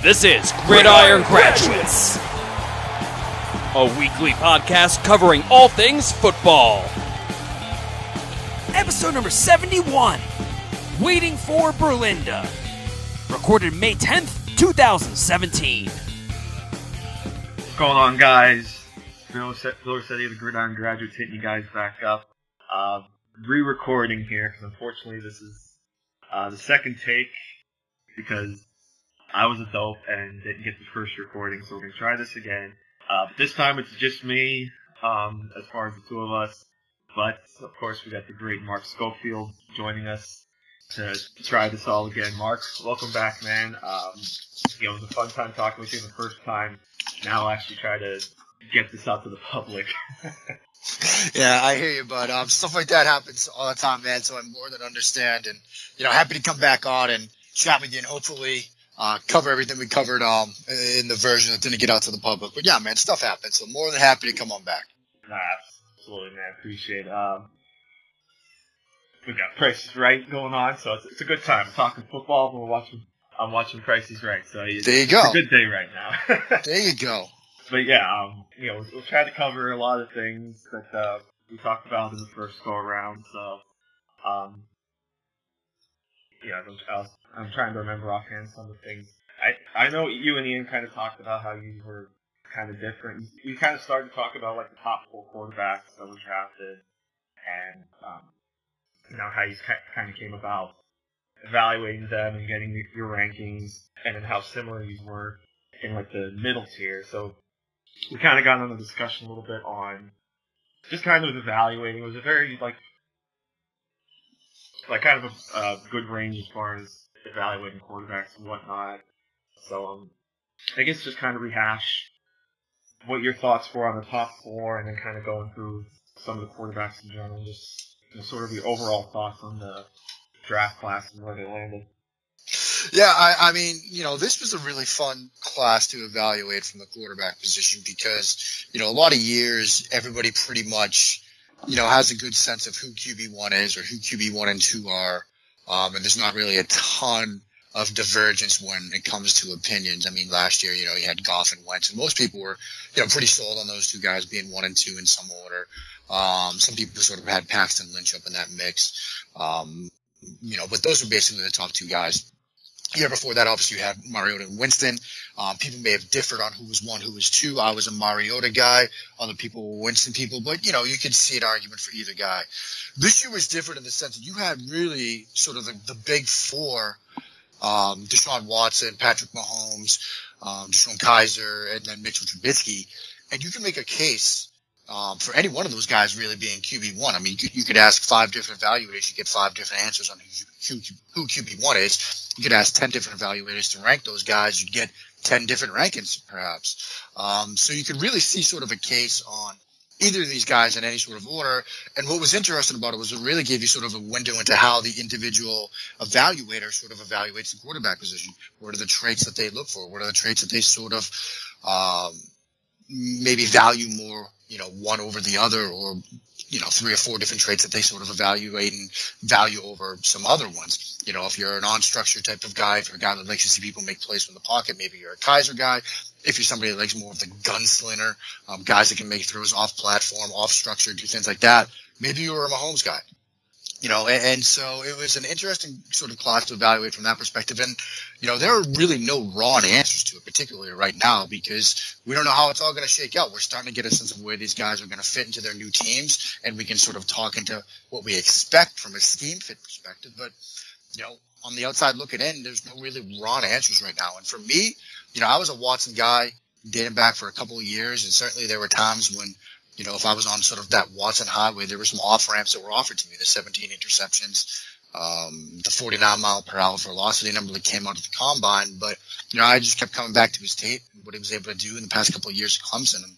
This is Gridiron Graduates, a weekly podcast covering all things football. Episode number 71 Waiting for Berlinda. Recorded May 10th, 2017. What's going on, guys? Bill City of the Gridiron Graduates hitting you guys back up. Uh, re-recording here because unfortunately this is uh, the second take because I was a dope and didn't get the first recording, so we're gonna try this again. Uh, this time it's just me, um, as far as the two of us. But of course we got the great Mark Schofield joining us to try this all again. Mark, welcome back, man. Um, you know, it was a fun time talking with you the first time. Now I'll actually try to get this out to the public. yeah, I hear you, bud. Um, stuff like that happens all the time, man. So I'm more than understand, and you know, happy to come back on and chat with you, and hopefully uh, cover everything we covered um in the version that didn't get out to the public. But yeah, man, stuff happens. So more than happy to come on back. Nah, absolutely, man. Appreciate it. Um, we got Price Right going on, so it's, it's a good time. I'm talking football. We're watching. I'm watching Prices Right. So there you go. It's a good day right now. there you go. But yeah, um, you know, we'll, try to cover a lot of things that uh, we talked about in the first go around. So, um, yeah, was, I'm trying to remember offhand some of the things. I I know you and Ian kind of talked about how you were kind of different. You, you kind of started to talk about like the top four quarterbacks that were drafted, and um, you know how you kind of came about evaluating them and getting your rankings, and then how similar you were in like the middle tier. So we kind of got into the discussion a little bit on just kind of evaluating. It was a very like like kind of a uh, good range as far as evaluating quarterbacks and whatnot. So um, I guess just kind of rehash what your thoughts were on the top four, and then kind of going through some of the quarterbacks in general, just you know, sort of your overall thoughts on the draft class and where they landed. Yeah, I, I mean, you know, this was a really fun class to evaluate from the quarterback position because, you know, a lot of years everybody pretty much, you know, has a good sense of who QB one is or who QB one and two are. Um, and there's not really a ton of divergence when it comes to opinions. I mean, last year, you know, you had Goff and Wentz, and most people were, you know, pretty sold on those two guys being one and two in some order. Um, some people sort of had Paxton Lynch up in that mix. Um, you know, but those are basically the top two guys. Year before that, obviously, you had Mariota and Winston. Um, people may have differed on who was one, who was two. I was a Mariota guy. Other people were Winston people, but you know, you could see an argument for either guy. This year was different in the sense that you had really sort of the, the big four: um, Deshaun Watson, Patrick Mahomes, um, DeShone Kizer, and then Mitchell Trubisky, and you can make a case um, for any one of those guys really being QB one. I mean, you could, you could ask five different evaluators, you get five different answers on who, who, who QB one is. You could ask ten different evaluators to rank those guys, you'd get ten different rankings, perhaps. Um, so you could really see sort of a case on either of these guys in any sort of order. And what was interesting about it was it really gave you sort of a window into how the individual evaluator sort of evaluates the quarterback position. What are the traits that they look for? What are the traits that they sort of um, maybe value more you know, one over the other or, you know, three or four different traits that they sort of evaluate and value over some other ones. You know, if you're an unstructured type of guy, if you're a guy that likes to see people make plays from the pocket, maybe you're a Kizer guy. If you're somebody that likes more of the gunslinger, um, guys that can make throws off platform, off structure, do things like that, maybe you're a Mahomes guy you know, and, so it was an interesting sort of class to evaluate from that perspective. And, you know, there are really no raw answers to it, particularly right now, because we don't know how it's all going to shake out. We're starting to get a sense of where these guys are going to fit into their new teams, and we can sort of talk into what we expect from a scheme fit perspective. But, you know, on the outside looking in, there's no really raw answers right now. And for me, you know, I was a Watson guy dating back for a couple of years, and certainly there were times when – you know, if I was on sort of that Watson highway, there were some off ramps that were offered to me, the 17 interceptions, um, the 49 mile per hour velocity number that came out of the combine. But, you know, I just kept coming back to his tape and what he was able to do in the past couple of years at Clemson and,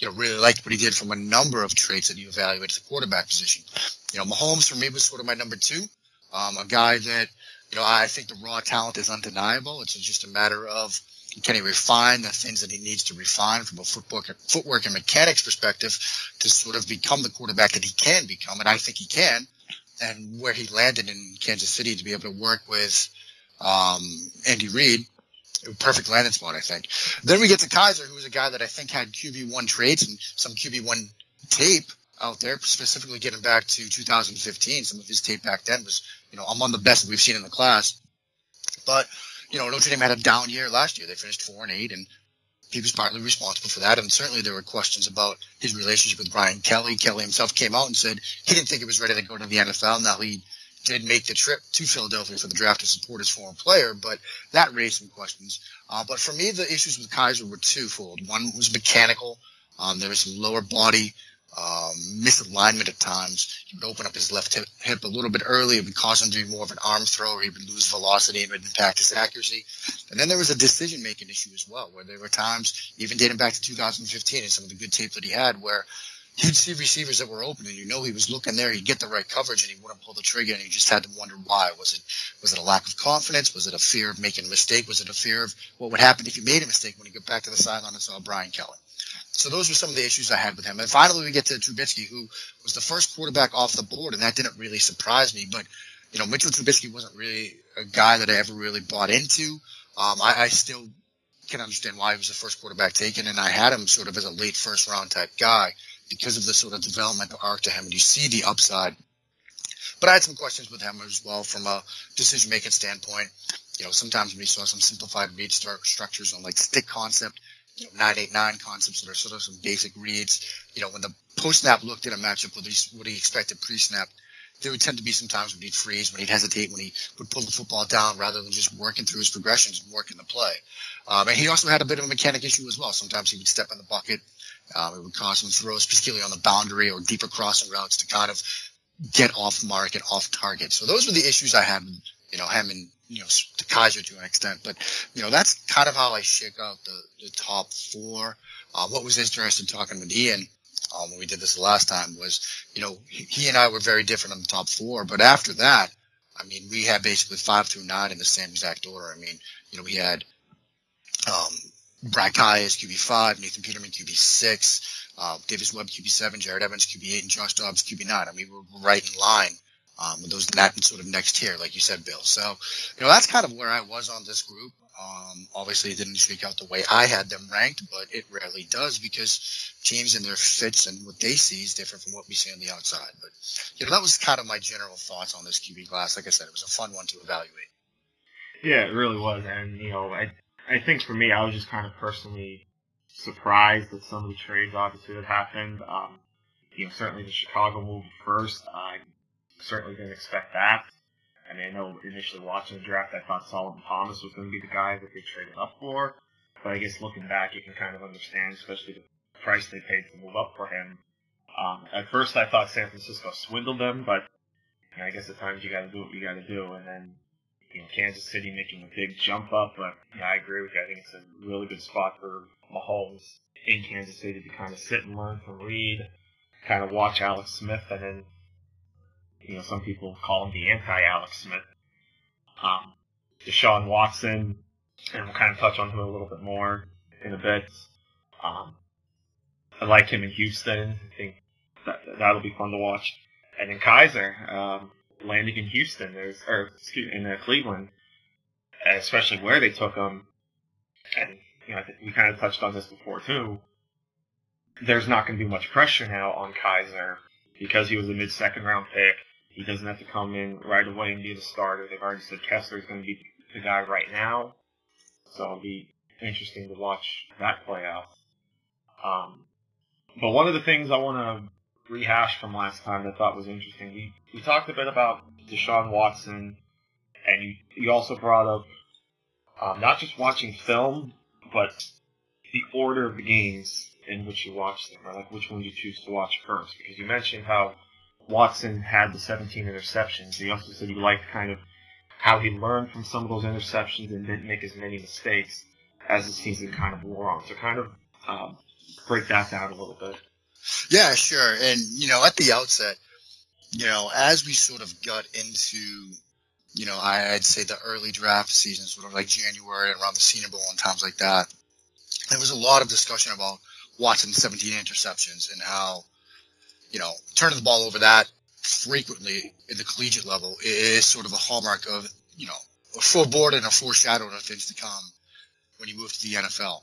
you know, really liked what he did from a number of traits that you evaluate at the quarterback position. You know, Mahomes for me was sort of my number two, um, a guy that, you know, I think the raw talent is undeniable. It's just a matter of, can he refine the things that he needs to refine from a footwork, footwork and mechanics perspective to sort of become the quarterback that he can become? And I think he can. And where he landed in Kansas City to be able to work with um, Andy Reid, perfect landing spot, I think. Then we get to Kizer, who was a guy that I think had QB1 traits and some QB1 tape out there, specifically getting back to 2015. Some of his tape back then was, you know, among the best that we've seen in the class. But, you know, Notre Dame had a down year last year. They finished four and eight, and he was partly responsible for that. And certainly there were questions about his relationship with Brian Kelly. Kelly himself came out and said he didn't think he was ready to go to the NFL. Now he did make the trip to Philadelphia for the draft to support his former player, but that raised some questions. Uh, but for me, the issues with Kizer were twofold. One was mechanical. Um, there was lower body um, misalignment at times. He would open up his left hip, hip, a little bit early. It would cause him to be more of an arm thrower. He would lose velocity and would impact his accuracy. And then there was a decision making issue as well, where there were times, even dating back to 2015 and some of the good tape that he had, where you'd see receivers that were open and you know he was looking there, he'd get the right coverage and he wouldn't pull the trigger and you just had to wonder why. Was it was it a lack of confidence? Was it a fear of making a mistake? Was it a fear of what would happen if you made a mistake when you get back to the sideline and saw Brian Kelly? So those were some of the issues I had with him. And finally, we get to Trubisky, who was the first quarterback off the board, and that didn't really surprise me. But you know, Mitchell Trubisky wasn't really a guy that I ever really bought into. Um, I, I still can understand why he was the first quarterback taken, and I had him sort of as a late first round type guy because of the sort of developmental arc to him, and you see the upside. But I had some questions with him as well from a decision making standpoint. You know, sometimes we saw some simplified read structures on like stick concept, you know, 989 concepts that are sort of some basic reads. You know, when the post snap looked at a matchup with what he expected pre snap, there would tend to be some times when he'd freeze, when he'd hesitate, when he would pull the football down rather than just working through his progressions and working the play. Um, and he also had a bit of a mechanic issue as well. Sometimes he would step in the bucket. Um, it would cause some throws, particularly on the boundary or deeper crossing routes to kind of get off mark and off target. So those were the issues I had you know, him and you know, to Kizer to an extent. But, you know, that's kind of how I shake out the, the top four. Uh, what was interesting talking with Ian um, when we did this last time was, you know, he, and I were very different on the top four. But after that, I mean, we had basically five through nine in the same exact order. I mean, you know, we had um, Brad Kaaya as QB5, Nathan Peterman QB6, uh, Davis Webb QB7, Jerod Evans QB8, and Josh Dobbs QB9. I mean, we're right in line um, those that sort of next tier, like you said, Bill. So, you know, that's kind of where I was on this group. Um, obviously, it didn't shake out the way I had them ranked, but it rarely does because teams and their fits and what they see is different from what we see on the outside. But, you know, that was kind of my general thoughts on this QB class. Like I said, it was a fun one to evaluate. Yeah, it really was. And, you know, I, I think for me, I was just kind of personally surprised that some of the trades obviously that happened. Um, you know, certainly the Chicago move first. I certainly didn't expect that. I mean, I know initially watching the draft, I thought Solomon Thomas was going to be the guy that they traded up for. But I guess looking back, you can kind of understand, especially the price they paid to move up for him. Um, at first, I thought San Francisco swindled them, but you know, I guess at times you got to do what you got to do. And then, you know, Kansas City making a big jump up, but yeah, I agree with you. I think it's a really good spot for Mahomes in Kansas City to kind of sit and learn from Reid, kind of watch Alex Smith, and then you know, some people call him the anti-Alex Smith. Um, Deshaun Watson, and we'll kind of touch on him a little bit more in a bit. Um, I like him in Houston. I think that, that'll be fun to watch. And then Kizer um, landing in Houston, there's, or excuse in uh, Cleveland, especially where they took him. And, you know, we kind of touched on this before too. There's not going to be much pressure now on Kizer because he was a mid second round pick he doesn't have to come in right away and be the starter. They've already said Kessler is going to be the guy right now, so it'll be interesting to watch that play out. Um, but one of the things I want to rehash from last time that I thought was interesting, we, we talked a bit about Deshaun Watson, and you, you also brought up um, not just watching film, but the order of the games in which you watch them, or like which one you choose to watch first. Because you mentioned how Watson had the 17 interceptions. He also said he liked kind of how he learned from some of those interceptions and didn't make as many mistakes as the season kind of wore on. So kind of um, break that down a little bit. Yeah, sure. And, you know, at the outset, you know, as we sort of got into, you know, I'd say the early draft season, sort of like January and around the Senior Bowl and times like that, there was a lot of discussion about Watson's 17 interceptions and how you know, turning the ball over that frequently in the collegiate level is sort of a hallmark of, you know, a board and a foreshadowing of things to come. when you move to the NFL.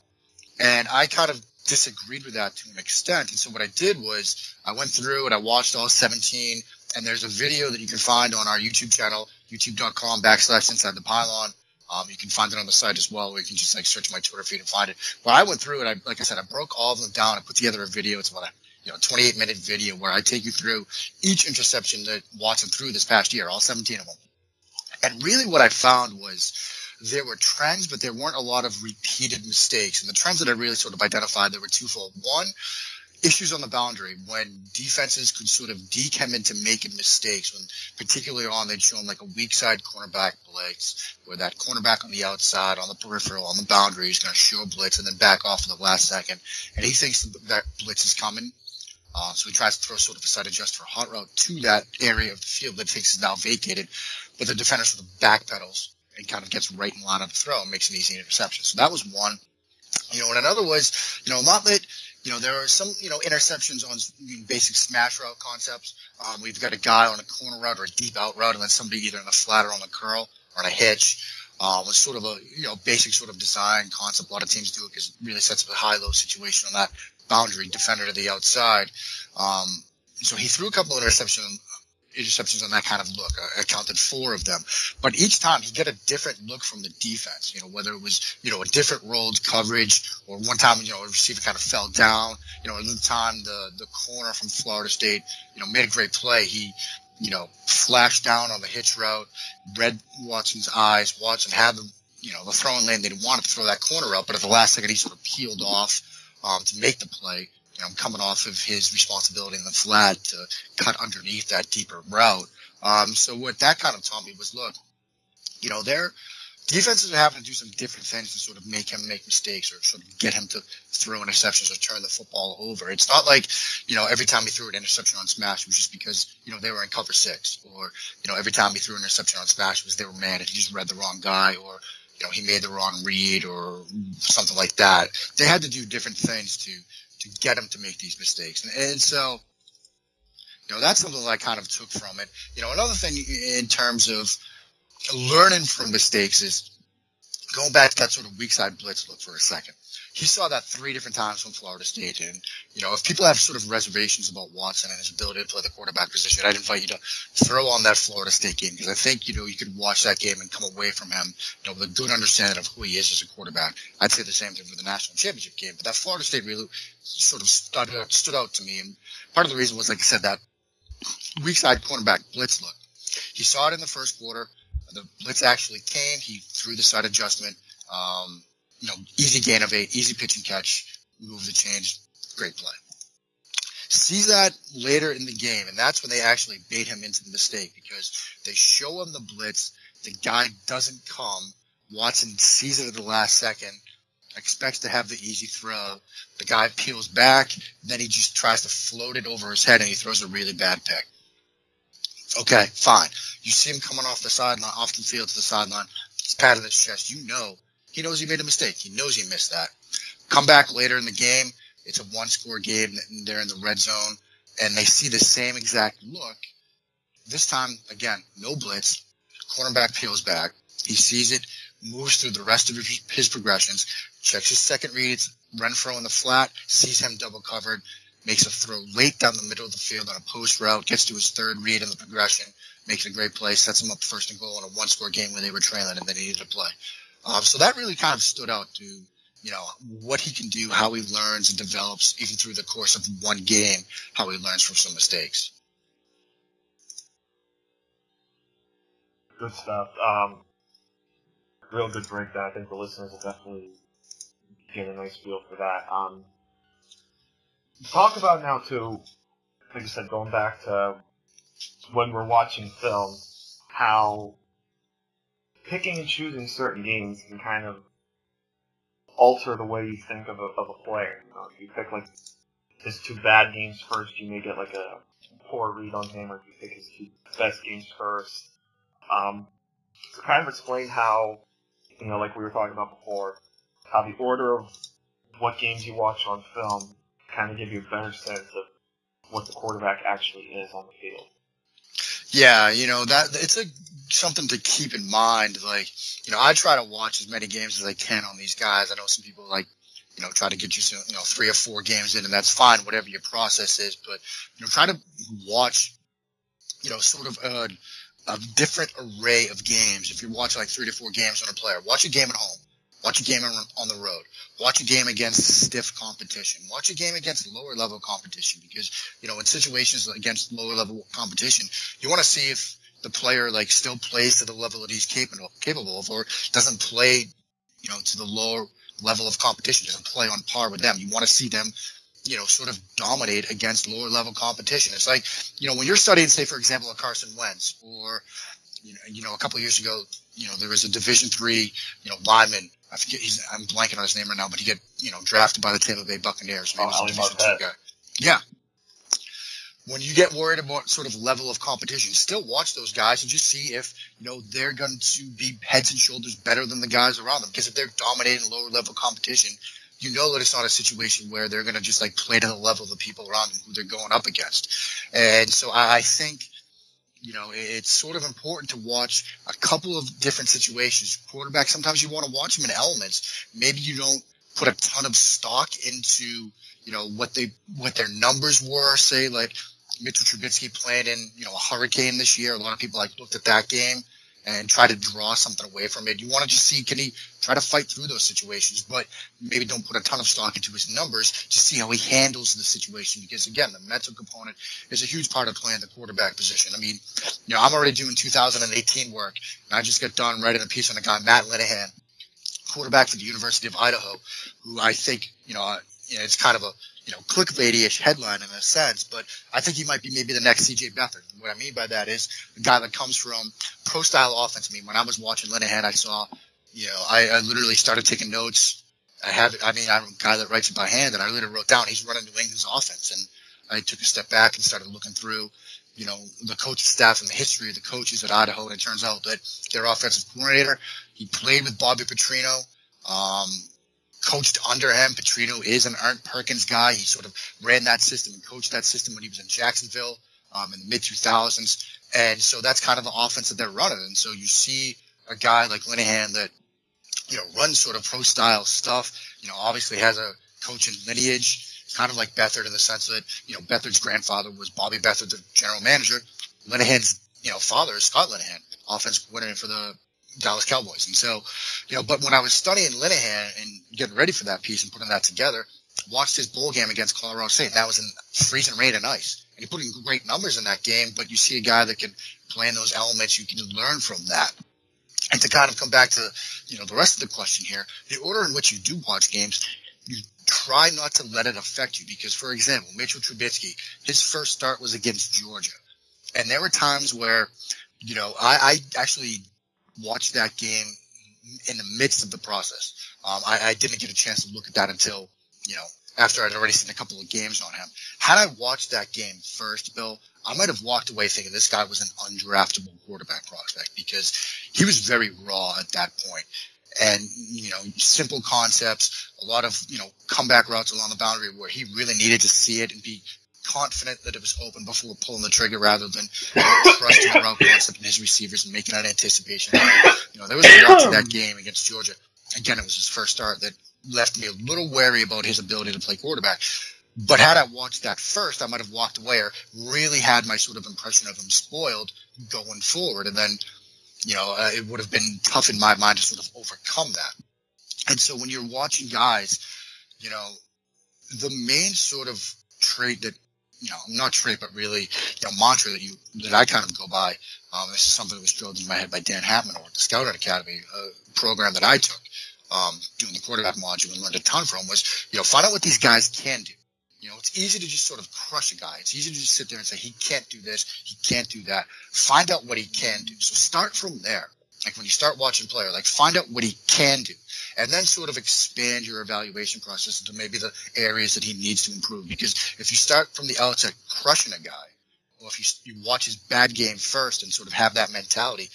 And I kind of disagreed with that to an extent. And so what I did was I went through and I watched all 17. And there's a video that you can find on our YouTube channel, youtube.com backslash inside the pylon. Um, you can find it on the site as well, or you can just like search my Twitter feed and find it. But I went through it. I, like I said, I broke all of them down. I put together a video. It's about a you know 28 minute video where I take you through each interception that Watson threw this past year, all 17 of them. And really, what I found was there were trends, but there weren't a lot of repeated mistakes. And the trends that I really sort of identified, there were twofold. One, issues on the boundary when defenses could sort of deke him into making mistakes when particularly on they'd show him like a weak side cornerback blitz where that cornerback on the outside on the peripheral on the boundary is going to show blitz and then back off in the last second and he thinks that blitz is coming uh, so he tries to throw sort of a side adjust for a hot route to that area of the field that he thinks is now vacated but the defender sort of backpedals and kind of gets right in line of the throw and makes an easy interception. So that was one. You know, and another was, you know, Motlett, you know, there are some, you know, interceptions on basic smash route concepts. Um, we've got a guy on a corner route or a deep out route, and then somebody either in a flat or on a curl or on a hitch. Uh, was sort of a, you know, basic sort of design concept. A lot of teams do it because it really sets up a high-low situation on that boundary defender to the outside. Um, so he threw a couple of interceptions interceptions on that kind of look. I, counted four of them, but each time he got a different look from the defense. You know, whether it was you know a different rolled coverage, or one time you know a receiver kind of fell down. You know, another time the the corner from Florida State, you know, made a great play. He you know flashed down on the hitch route, read Watson's eyes. Watson had the you know the throwing lane. They didn't want to throw that corner out, but at the last second he sort of peeled off um, to make the play you know, coming off of his responsibility in the flat to cut underneath that deeper route. Um, so what that kind of taught me was, look, you know, their defenses are having to do some different things to sort of make him make mistakes or sort of get him to throw interceptions or turn the football over. It's not like, you know, every time he threw an interception on smash was just because, you know, they were in cover six or, you know, every time he threw an interception on smash was they were mad and he just read the wrong guy or, you know, he made the wrong read or something like that. They had to do different things to to get him to make these mistakes. And, and so, you know, that's something that I kind of took from it. You know, another thing in terms of learning from mistakes is going back to that sort of weak side blitz look for a second he saw that three different times from Florida State. And, you know, if people have sort of reservations about Watson and his ability to play the quarterback position, I'd invite you to throw on that Florida State game because I think, you know, you could watch that game and come away from him, you know, with a good understanding of who he is as a quarterback. I'd say the same thing for the national championship game, but that Florida State really sort of stood out, stood out to me. And part of the reason was, like I said, that weak side cornerback blitz look. He saw it in the first quarter. The blitz actually came. He threw the side adjustment. Um, you know, easy gain of eight, easy pitch and catch, move the change, great play. Sees that later in the game, and that's when they actually bait him into the mistake because they show him the blitz. The guy doesn't come. Watson sees it at the last second, expects to have the easy throw. The guy peels back, then he just tries to float it over his head and he throws a really bad pick. Okay, fine. You see him coming off the sideline, off the field to the sideline. He's patting his chest. You know he knows he made a mistake. He knows he missed that. Come back later in the game. It's a one score game. They're in the red zone and they see the same exact look. This time, again, no blitz. Cornerback peels back. He sees it, moves through the rest of his progressions, checks his second reads, Renfrow in the flat, sees him double covered, makes a throw late down the middle of the field on a post route, gets to his third read in the progression, makes a great play, sets him up first and goal in a one score game where they were trailing and then he needed to play. Um, so that really kind of stood out to, you know, what he can do, how he learns and develops even through the course of one game, how he learns from some mistakes. Good stuff. Um, real good breakdown. I think the listeners will definitely get a nice feel for that. Um, talk about now too, like I said, going back to when we're watching film, how picking and choosing certain games can kind of alter the way you think of a, of a player. You know, if you pick like his two bad games first, you may get like a poor read on him, or if you pick his two best games first. Um, to kind of explain how, you know, like we were talking about before, how the order of what games you watch on film kind of give you a better sense of what the quarterback actually is on the field. Yeah, you know that it's a something to keep in mind. Like, you know, I try to watch as many games as I can on these guys. I know some people like, you know, try to get you, some, you know, three or four games in, and that's fine, whatever your process is. But you know, try to watch, you know, sort of a, a different array of games. If you're watching like three to four games on a player, watch a game at home. Watch a game on the road. Watch a game against stiff competition. Watch a game against lower level competition because, you know, in situations against lower level competition, you want to see if the player like still plays to the level that he's capable capable of, or doesn't play, you know, to the lower level of competition, doesn't play on par with them. You want to see them, you know, sort of dominate against lower level competition. It's like, you know, when you're studying, say, for example, a Carson Wentz, or you know, you know, a couple years ago, you know, there was a Division three, you know, lineman. I forget, he's, I'm blanking on his name right now, but he get, you know, drafted by the Tampa Bay Buccaneers. Oh, Ali Marpet. Yeah, when you get worried about sort of level of competition, still watch those guys and just see if you know they're going to be heads and shoulders better than the guys around them. Because if they're dominating lower level competition, you know that it's not a situation where they're going to just like play to the level of the people around them who they're going up against. And so I think you know it's sort of important to watch a couple of different situations. Quarterback, sometimes you want to watch them in elements. Maybe you don't put a ton of stock into you know what they what their numbers were say like Mitchell Trubisky played in, you know, a hurricane this year. A lot of people like looked at that game and try to draw something away from it. You want to just see can he try to fight through those situations, but maybe don't put a ton of stock into his numbers to see how he handles the situation. Because again, the mental component is a huge part of playing the quarterback position. I mean, you know, I'm already doing 2018 work, and I just got done writing a piece on a guy, Matt Linehan, quarterback for the University of Idaho, who I think, you know, uh, you know, it's kind of a you know clickbaity-ish headline in a sense, but I think he might be maybe the next CJ Beathard. What I mean by that is a guy that comes from pro style offense. I mean, when I was watching Linehan, I saw, you know, I, I literally started taking notes. I have, I mean, I'm a guy that writes it by hand, and I literally wrote down he's running New England's offense, and I took a step back and started looking through, you know, the coaching staff and the history of the coaches at Idaho, and it turns out that their offensive coordinator, he played with Bobby Petrino. Um, coached under him. Petrino is an Erhardt Perkins guy. He sort of ran that system and coached that system when he was in Jacksonville um, in the mid 2000s. And so that's kind of the offense that they're running. And so you see a guy like Linehan that, you know, runs sort of pro style stuff, you know, obviously has a coaching lineage. kind of like Beathard in the sense that, you know, Beathard's grandfather was Bobby Beathard, the general manager. Linehan's, you know, father is Scott Linehan, offensive coordinator for the Dallas Cowboys. And so, you know, but when I was studying Linehan and getting ready for that piece and putting that together, watched his bowl game against Colorado State. That was in freezing rain and ice. And he put in great numbers in that game, but you see a guy that can play in those elements. You can learn from that. And to kind of come back to, you know, the rest of the question here, the order in which you do watch games, you try not to let it affect you because, for example, Mitchell Trubisky, his first start was against Georgia. And there were times where, you know, I, I actually watched that game in the midst of the process. Um, I, I didn't get a chance to look at that until, you know, after I'd already seen a couple of games on him. Had I watched that game first, Bill, I might have walked away thinking this guy was an undraftable quarterback prospect because he was very raw at that point. And, you know, simple concepts, a lot of, you know, comeback routes along the boundary where he really needed to see it and be confident that it was open before pulling the trigger rather than trusting the route concept in his receivers and making that anticipation. You know, there was a lot to that game against Georgia. Again, it was his first start that left me a little wary about his ability to play quarterback. But had I watched that first, I might have walked away or really had my sort of impression of him spoiled going forward. And then, you know, uh, it would have been tough in my mind to sort of overcome that. And so when you're watching guys, you know, the main sort of trait that you know, I'm not trait, but really, you know, mantra that you, that I kind of go by. Um, this is something that was drilled in my head by Dan Hatman or the Scouting Academy, program that I took, um, doing the quarterback module and learned a ton from was, you know, find out what these guys can do. You know, it's easy to just sort of crush a guy. It's easy to just sit there and say, he can't do this. He can't do that. Find out what he can do. So start from there. Like when you start watching player, like find out what he can do and then sort of expand your evaluation process into maybe the areas that he needs to improve. Because if you start from the outset crushing a guy, or if you, you watch his bad game first and sort of have that mentality,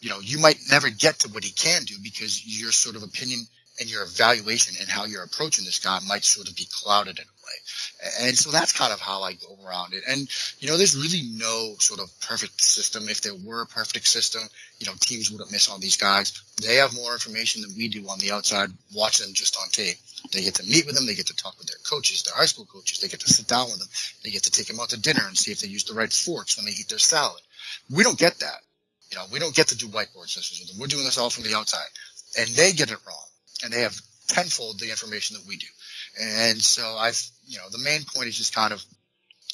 you know, you might never get to what he can do because your sort of opinion and your evaluation and how you're approaching this guy might sort of be clouded in a way. And so that's kind of how I go around it. And, you know, there's really no sort of perfect system. If there were a perfect system, you know, teams wouldn't miss on these guys. They have more information than we do on the outside, watching them just on tape. They get to meet with them. They get to talk with their coaches, their high school coaches. They get to sit down with them. They get to take them out to dinner and see if they use the right forks when they eat their salad. We don't get that. You know, we don't get to do whiteboard sessions with them. We're doing this all from the outside. And they get it wrong. And they have tenfold the information that we do. And so I've, you know, the main point is just kind of,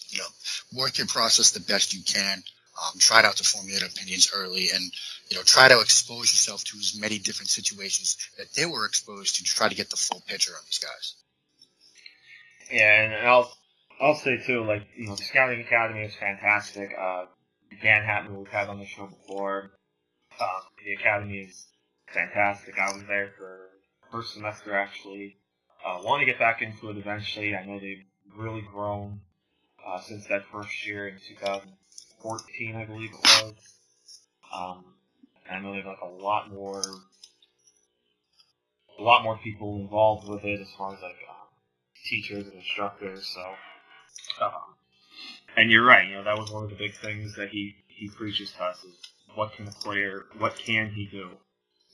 you know, work your process the best you can. Um, try out to formulate opinions early and, you know, try to expose yourself to as many different situations that they were exposed to to try to get the full picture on these guys. Yeah, and I'll, I'll say too, like, you know, the Scouting Academy is fantastic. Uh, Dan Hatman, we've had on the show before. Um, the Academy is fantastic. I was there for first semester actually. Uh, want to get back into it eventually. I know they've really grown uh, since that first year in 2014, I believe it was. Um, I know they've like a lot more, a lot more people involved with it as far as like um, teachers and instructors. So, um, and you're right. You know that was one of the big things that he he preaches to us is what can a player, what can he do?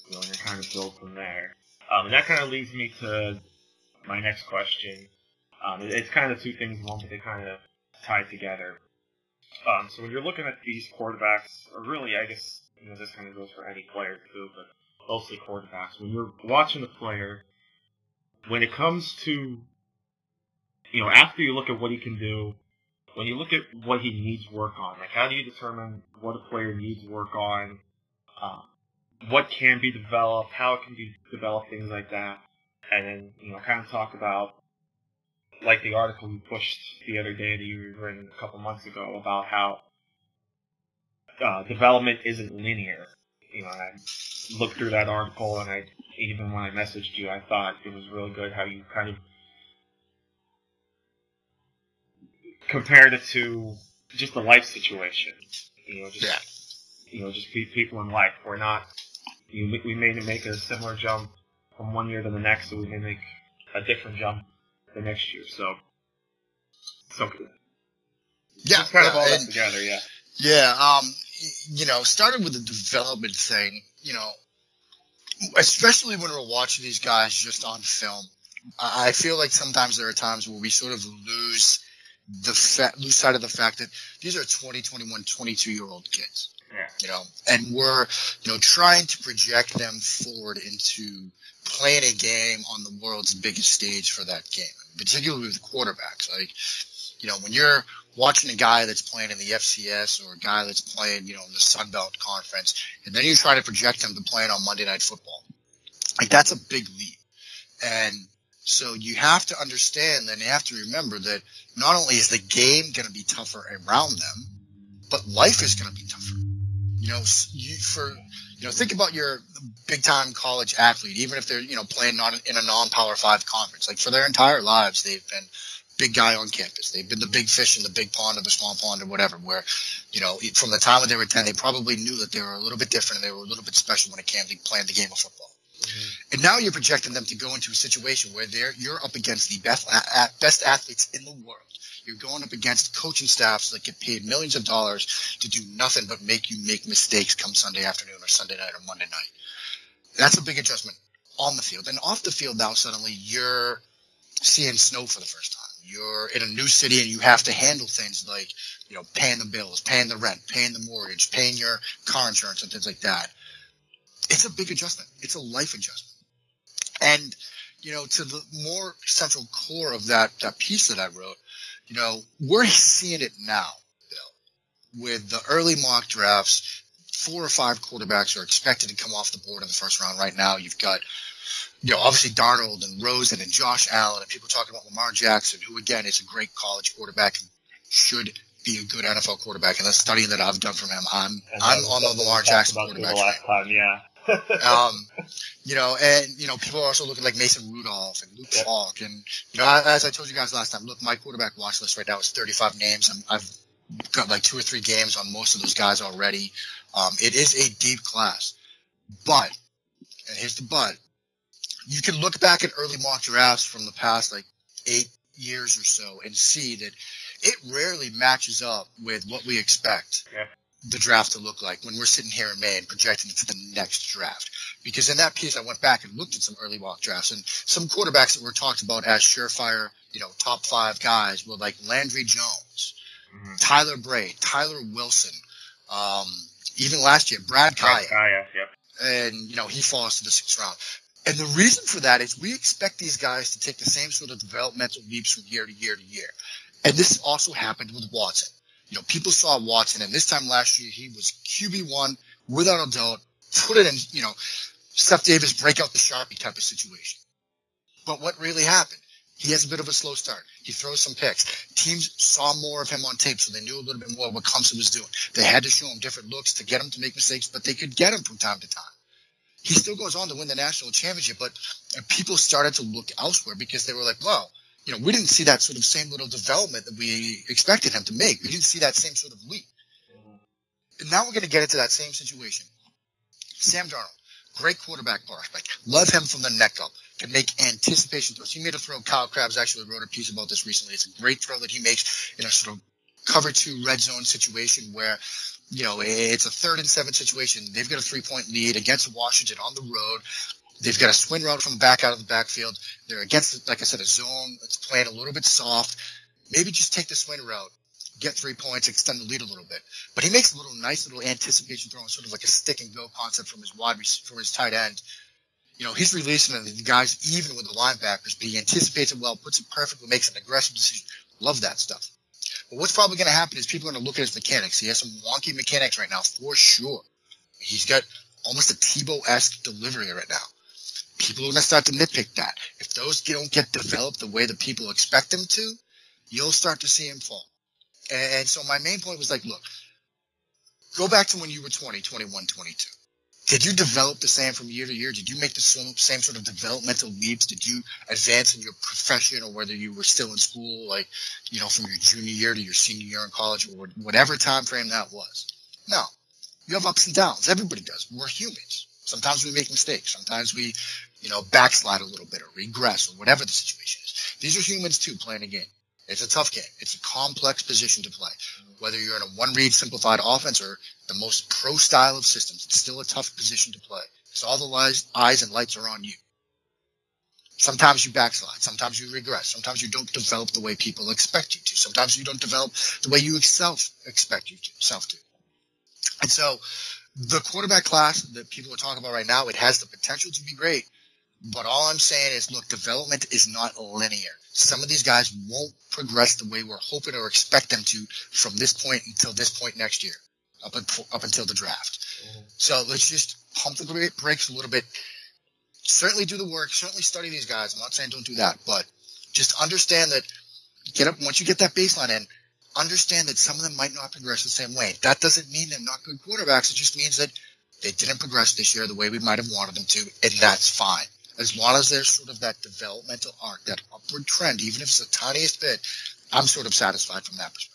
You know, and kind of build from there. Um, and that kind of leads me to my next question. Um, it's kind of two things in one, but they kind of tie together. Um, so when you're looking at these quarterbacks, or really, I guess you know this kind of goes for any player too, but mostly quarterbacks. When you're watching the player, when it comes to, you know, after you look at what he can do, when you look at what he needs work on, like how do you determine what a player needs work on? Um, what can be developed, how it can be developed, things like that. And then, you know, kind of talk about, like the article you pushed the other day that you were written a couple months ago about how uh, development isn't linear. You know, I looked through that article and I, even when I messaged you, I thought it was really good how you kind of compared it to just the life situation. You know, just, Yeah. you know, just pe- people in life. We're not you, we may make a similar jump from one year to the next, so we may make a different jump the next year. So, so Yeah, kind yeah, of all that together, yeah. Yeah, um, you know, starting with the development thing, you know, especially when we're watching these guys just on film, I I feel like sometimes there are times where we sort of lose the fa- lose sight of the fact that these are 20, 21, 22 year old kids. Yeah. You know, and we're, you know, trying to project them forward into playing a game on the world's biggest stage for that game, particularly with quarterbacks. Like, you know, when you're watching a guy that's playing in the FCS or a guy that's playing, you know, in the Sun Belt Conference, and then you try to project him to playing on Monday Night Football. Like that's a big leap. And so you have to understand and you have to remember that not only is the game going to be tougher around them, but life is going to be tougher. You know, you for you know, think about your big time college athlete, even if they're you know playing not in a non Power Five conference. Like for their entire lives, they've been big guy on campus. They've been the big fish in the big pond or the small pond or whatever. Where you know, from the time that they were ten, they probably knew that they were a little bit different and they were a little bit special when it came to playing the game of football. Mm-hmm. And now you're projecting them to go into a situation where they're you're up against the best best athletes in the world. You're going up against coaching staffs that get paid millions of dollars to do nothing but make you make mistakes come Sunday afternoon or Sunday night or Monday night. That's a big adjustment on the field. And off the field now suddenly you're seeing snow for the first time. You're in a new city and you have to handle things like, you know, paying the bills, paying the rent, paying the mortgage, paying your car insurance and things like that. It's a big adjustment. It's a life adjustment. And, you know, to the more central core of that, that piece that I wrote, you know, we're seeing it now, Bill, with the early mock drafts. Four or five quarterbacks are expected to come off the board in the first round right now. You've got, you know, obviously Darnold and Rosen and Josh Allen and people talking about Lamar Jackson, who again is a great college quarterback and should be a good NFL quarterback. And the studying that I've done from him, I'm I'm on the Lamar Jackson quarterback. The last time, yeah. um, you know, and you know, people are also looking like Mason Rudolph and Luke Yep. Falk, and you know, as I told you guys last time, look, my quarterback watch list right now is 35 names. I'm, I've got like two or three games on most of those guys already. Um, it is a deep class, but, and here's the but, you can look back at early mock drafts from the past like eight, years or so and see that it rarely matches up with what we expect Yeah. The draft to look like when we're sitting here in May and projecting it to the next draft. Because in that piece, I went back and looked at some early mock drafts and some quarterbacks that were talked about as surefire, you know, top five guys were like Landry Jones, Mhm. Tyler Bray, Tyler Wilson, um, even last year, Brad Kaaya Kaaya, yep. and you know he falls to the sixth round. And the reason for that is we expect these guys to take the same sort of developmental leaps from year to year to year. And this also happened with Watson. You know, people saw Watson, and this time last year he was QB one without a doubt. Put it in, you know, Steph Davis break out the sharpie type of situation. But what really happened? He has a bit of a slow start. He throws some picks. Teams saw more of him on tape, so they knew a little bit more what Clemson was doing. They had to show him different looks to get him to make mistakes, but they could get him from time to time. He still goes on to win the national championship, but people started to look elsewhere because they were like, well, you know, we didn't see that sort of same little development that we expected him to make. We didn't see that same sort of leap. And now we're going to get into that same situation. Sam Darnold, great quarterback prospect. Love him from the neck up. Can make anticipation throws. He made a throw. Kyle Crabbs actually wrote a piece about this recently. It's a great throw that he makes in a sort of cover two red zone situation where, you know, it's a third and seven situation. They've got a three point lead against Washington on the road. They've got a swing route from back out of the backfield. They're against, like I said, a zone that's playing a little bit soft. Maybe just take the swing route, get three points, extend the lead a little bit. But he makes a little nice little anticipation throw, sort of like a stick and go concept from his wide from his tight end. You know, he's releasing the guys even with the linebackers, but he anticipates it well, puts it perfectly, makes an aggressive decision. Love that stuff. But what's probably going to happen is people are going to look at his mechanics. He has some wonky mechanics right now, for sure. He's got almost a Tebow-esque delivery right now. People are going to start to nitpick that. If those don't get developed the way the people expect them to, you'll start to see him fall. And so my main point was like, look, go back to when you were 20, 21, 22. Did you develop the same from year to year? Did you make the same sort of developmental leaps? Did you advance in your profession or whether you were still in school, like, you know, from your junior year to your senior year in college or whatever time frame that was? No. You have ups and downs. Everybody does. We're humans. Sometimes we make mistakes. Sometimes we, you know, backslide a little bit or regress or whatever the situation is. These are humans too playing a game. It's a tough game. It's a complex position to play. Whether you're in a one read simplified offense or the most pro style of systems, it's still a tough position to play. Because all the lies, eyes and lights are on you. Sometimes you backslide. Sometimes you regress. Sometimes you don't develop the way people expect you to. Sometimes you don't develop the way you yourself expect you to, self to. And so the quarterback class that people are talking about right now, it has the potential to be great. But all I'm saying is, look, development is not linear. Some of these guys won't progress the way we're hoping or expect them to from this point until this point next year, up, until, up until the draft. So let's just pump the brakes a little bit. Certainly do the work. Certainly study these guys. I'm not saying don't do that, but just understand that get up once you get that baseline in. Understand that some of them might not progress the same way. That doesn't mean they're not good quarterbacks. It just means that they didn't progress this year the way we might have wanted them to, and that's fine as long as there's sort of that developmental arc, that upward trend, even if it's the tiniest bit, I'm sort of satisfied from that perspective.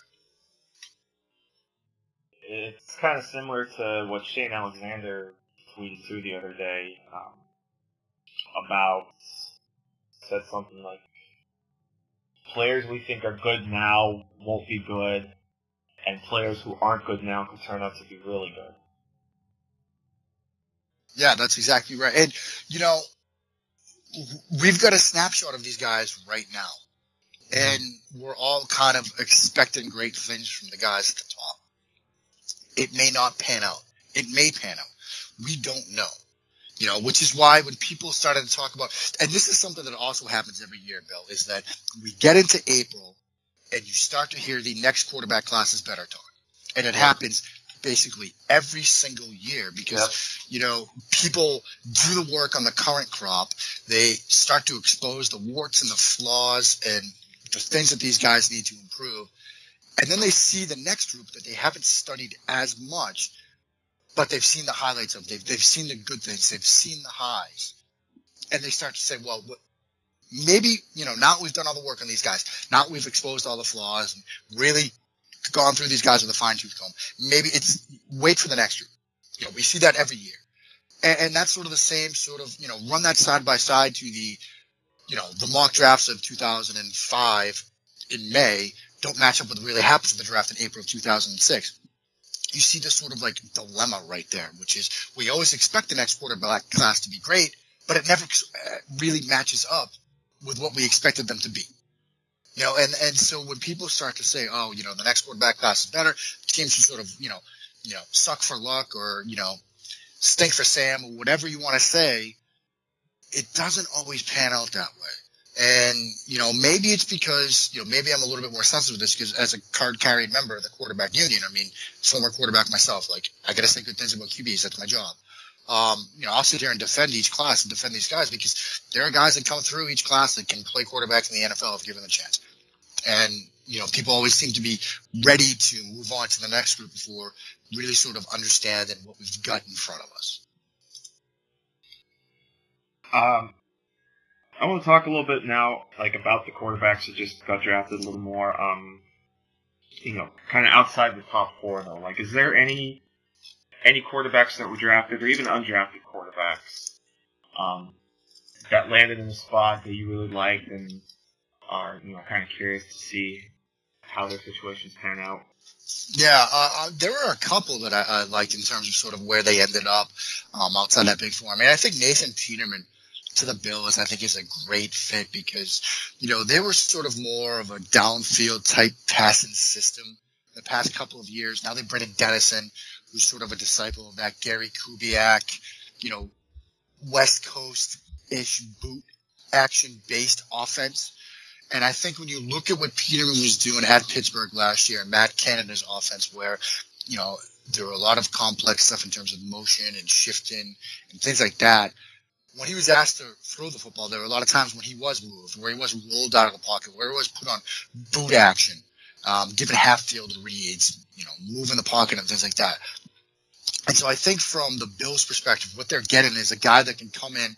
It's kind of similar to what Shane Alexander tweeted too the other day um, about said something like players we think are good now won't be good, and players who aren't good now could turn out to be really good. Yeah, that's exactly right. And you know, we've got a snapshot of these guys right now. And we're all kind of expecting great things from the guys at the top. It may not pan out. It may pan out. We don't know. You know, which is why when people started to talk about, and this is something that also happens every year, Bill, is that we get into April and you start to hear the next quarterback class is better talk. And it happens basically every single year because Yep. you know people do the work on the current crop. They start to expose the warts and the flaws and the things that these guys need to improve. And then they see the next group that they haven't studied as much but they've seen the highlights of they've, they've seen the good things they've seen the highs. And they start to say well what, maybe you know now we've done all the work on these guys now we've exposed all the flaws and really gone through these guys with a fine tooth comb. Maybe it's wait for the next year. You know, we see that every year. And, and that's sort of the same sort of, you know, run that side by side to the, you know, the mock drafts of 2005 in May don't match up with what really happens in the draft in April of 2006. You see this sort of like dilemma right there, which is we always expect the next quarterback class to be great, but it never uh, really matches up with what we expected them to be. You know, and, and so when people start to say, oh, you know, the next quarterback class is better, teams should sort of, you know, you know, suck for luck or, you know, stink for Sam or whatever you want to say, it doesn't always pan out that way. And, you know, maybe it's because, you know, maybe I'm a little bit more sensitive to this because as a card carrying member of the quarterback union, I mean, former quarterback myself, like, I got to say good things about QBs. That's my job. Um, you know, I'll sit here and defend each class and defend these guys because there are guys that come through each class that can play quarterback in the NFL if given the chance. And, you know, people always seem to be ready to move on to the next group before really sort of understanding what we've got in front of us. Um, I want to talk a little bit now, like about the quarterbacks that just got drafted a little more. Um, you know, kind of outside the top four though. Like, is there any any quarterbacks that were drafted or even undrafted quarterbacks um, that landed in a spot that you really liked and are you know kind of curious to see how their situations pan out? Yeah, uh, uh, there were a couple that I, I, liked in terms of sort of where they ended up um, outside that big four. I mean, I think Nathan Peterman to the Bills, I think is a great fit because, you know, they were sort of more of a downfield type passing system the past couple of years. Now they bring in Dennison, who's sort of a disciple of that Gary Kubiak, you know, West Coast ish boot action based offense. And I think when you look at what Peterman was doing at Pittsburgh last year, Matt Canada's offense, where, you know, there were a lot of complex stuff in terms of motion and shifting and things like that when he was asked to throw the football, there were a lot of times when he was moved, where he was rolled out of the pocket, where he was put on boot action, um, given half field reads, you know, moving the pocket and things like that. And so I think from the Bills' perspective, what they're getting is a guy that can come in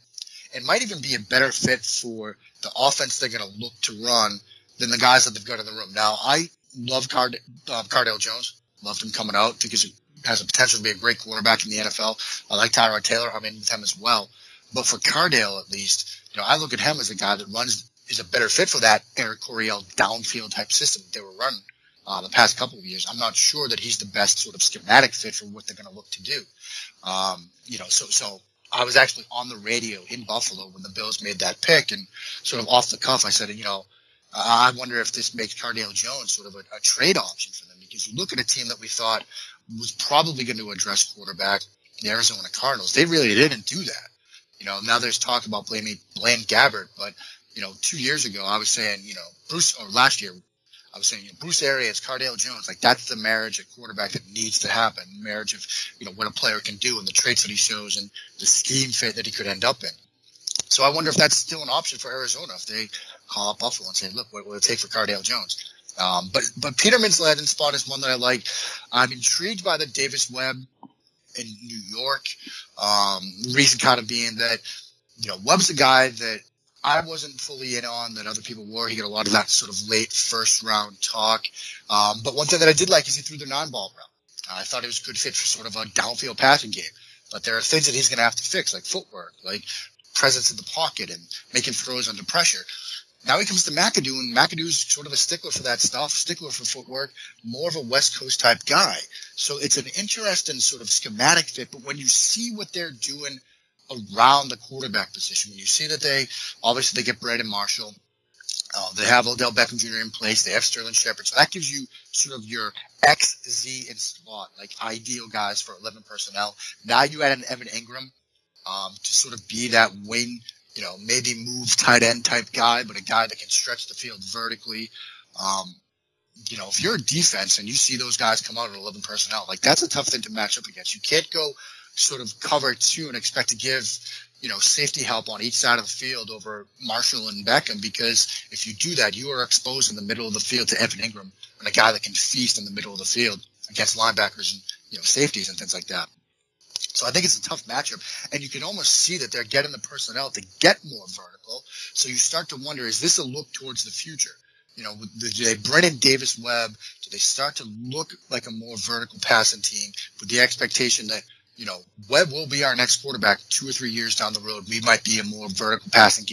and might even be a better fit for the offense they're going to look to run than the guys that they've got in the room. Now, I love Card- uh, Cardale Jones. Loved him coming out. Think he has the potential to be a great quarterback in the NFL. I like Tyrod Taylor. I'm in with him as well. But for Cardale, at least, you know, I look at him as a guy that runs is a better fit for that Air Coryell downfield type system they were running uh, the past couple of years. I'm not sure that he's the best sort of schematic fit for what they're going to look to do. Um, you know, so so I was actually on the radio in Buffalo when the Bills made that pick, and sort of off the cuff, I said, you know, I wonder if this makes Cardale Jones sort of a, a trade option for them because you look at a team that we thought was probably going to address quarterback, the Arizona Cardinals. They really didn't do that. You know, now there's talk about blaming Blaine Gabbert, but you know, two years ago I was saying, you know, Bruce or last year I was saying, you know, Bruce Arians, Cardale Jones, like that's the marriage at quarterback that needs to happen. Marriage of, you know, what a player can do and the traits that he shows and the scheme fit that he could end up in. So I wonder if that's still an option for Arizona if they call up Buffalo and say, look, what will it take for Cardale Jones? Um, but but Peterman's landing spot is one that I like. I'm intrigued by the Davis Webb in New York. Um, reason kind of being that, you know, Webb's a guy that I wasn't fully in on that other people were. He got a lot of that sort of late first round talk. Um, but one thing that I did like is he threw the non ball route. I thought it was a good fit for sort of a downfield passing game. But there are things that he's going to have to fix, like footwork, like presence in the pocket and making throws under pressure. Now he comes to McAdoo, and McAdoo's sort of a stickler for that stuff, stickler for footwork, more of a West Coast type guy. So it's an interesting sort of schematic fit. But when you see what they're doing around the quarterback position, when you see that they obviously they get Brandon Marshall, uh, they have Odell Beckham Jr. in place, they have Sterling Shepard, so that gives you sort of your X, Z, and slot, like ideal guys for 11 personnel. Now you add an Evan Engram um, to sort of be that wing you know, maybe move tight end type guy, but a guy that can stretch the field vertically. Um, you know, if you're a defense and you see those guys come out at 11 personnel, like that's a tough thing to match up against. You can't go sort of cover two and expect to give, you know, safety help on each side of the field over Marshall and Beckham because if you do that, you are exposed in the middle of the field to Evan Engram and a guy that can feast in the middle of the field against linebackers and, you know, safeties and things like that. So I think it's a tough matchup, and you can almost see that they're getting the personnel to get more vertical. So you start to wonder: is this a look towards the future? You know, do they Brennan Davis Webb? Do they start to look like a more vertical passing team with the expectation that you know Webb will be our next quarterback two or three years down the road? We might be a more vertical passing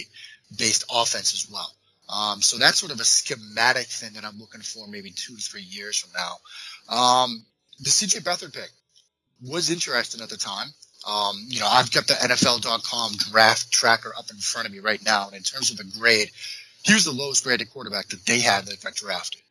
based offense as well. Um, so that's sort of a schematic thing that I'm looking for maybe two to three years from now. Um, the CJ Beathard pick was interesting at the time. Um, you know, I've got the NFL.com draft tracker up in front of me right now, and in terms of the grade, he was the lowest graded quarterback that they had that got drafted.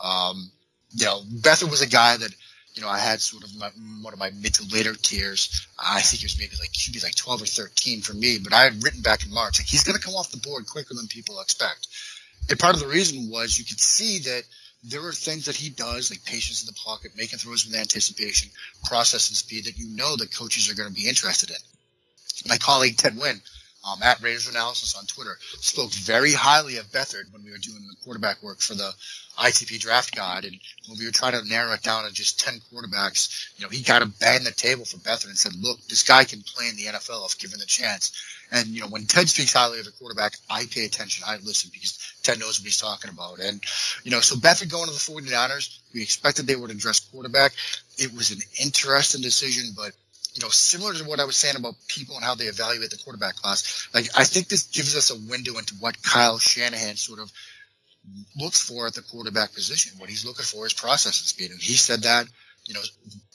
Um, you know, Beathard was a guy that you know, I had sort of my, one of my mid to later tiers. I think it was maybe like QB like 12 or 13 for me, but I had written back in March, like he's going to come off the board quicker than people expect. And part of the reason was you could see that there are things that he does, like patience in the pocket, making throws with anticipation, processing speed that you know the coaches are going to be interested in. My colleague Ted Nguyen, um, at Raiders Analysis on Twitter, spoke very highly of Beathard when we were doing the quarterback work for the ITP draft guide. And when we were trying to narrow it down to just 10 quarterbacks, you know, he kind of banged the table for Beathard and said, look, this guy can play in the NFL if given the chance. And, you know, when Ted speaks highly of a quarterback, I pay attention. I listen because Ted knows what he's talking about. And, you know, so Beathard going to the 49ers, we expected they would address quarterback. It was an interesting decision, but you know, similar to what I was saying about people and how they evaluate the quarterback class, like I think this gives us a window into what Kyle Shanahan sort of looks for at the quarterback position. What he's looking for is processing speed, and he said that, you know,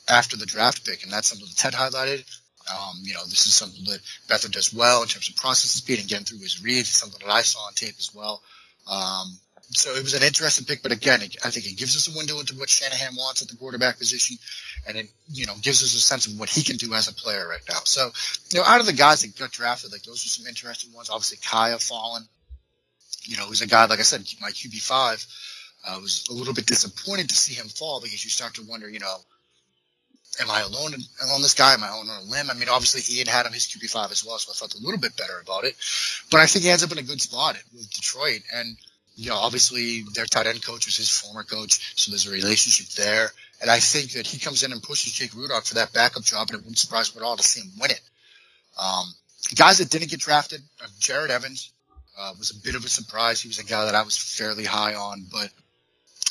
after the draft pick, and that's something that Ted highlighted. Um, you know, this is something that Beathard does well in terms of processing speed and getting through his reads. It's something that I saw on tape as well. Um, so it was an interesting pick, but again, it, I think it gives us a window into what Shanahan wants at the quarterback position, and it you know gives us a sense of what he can do as a player right now. So you know, out of the guys that got drafted, like those are some interesting ones. Obviously, Kaaya Fallen, you know, he's a guy like I said, my QB five. I uh, was a little bit disappointed to see him fall because you start to wonder, you know, am I alone on this guy? Am I alone on a limb? I mean, obviously Ian had him his QB five as well, so I felt a little bit better about it. But I think he ends up in a good spot with Detroit, and you know, obviously their tight end coach was his former coach, so there's a relationship there. And I think that he comes in and pushes Jake Rudock for that backup job, and it wouldn't surprise me at all to see him win it. Um, guys that didn't get drafted, uh, Jerod Evans uh, was a bit of a surprise. He was a guy that I was fairly high on, but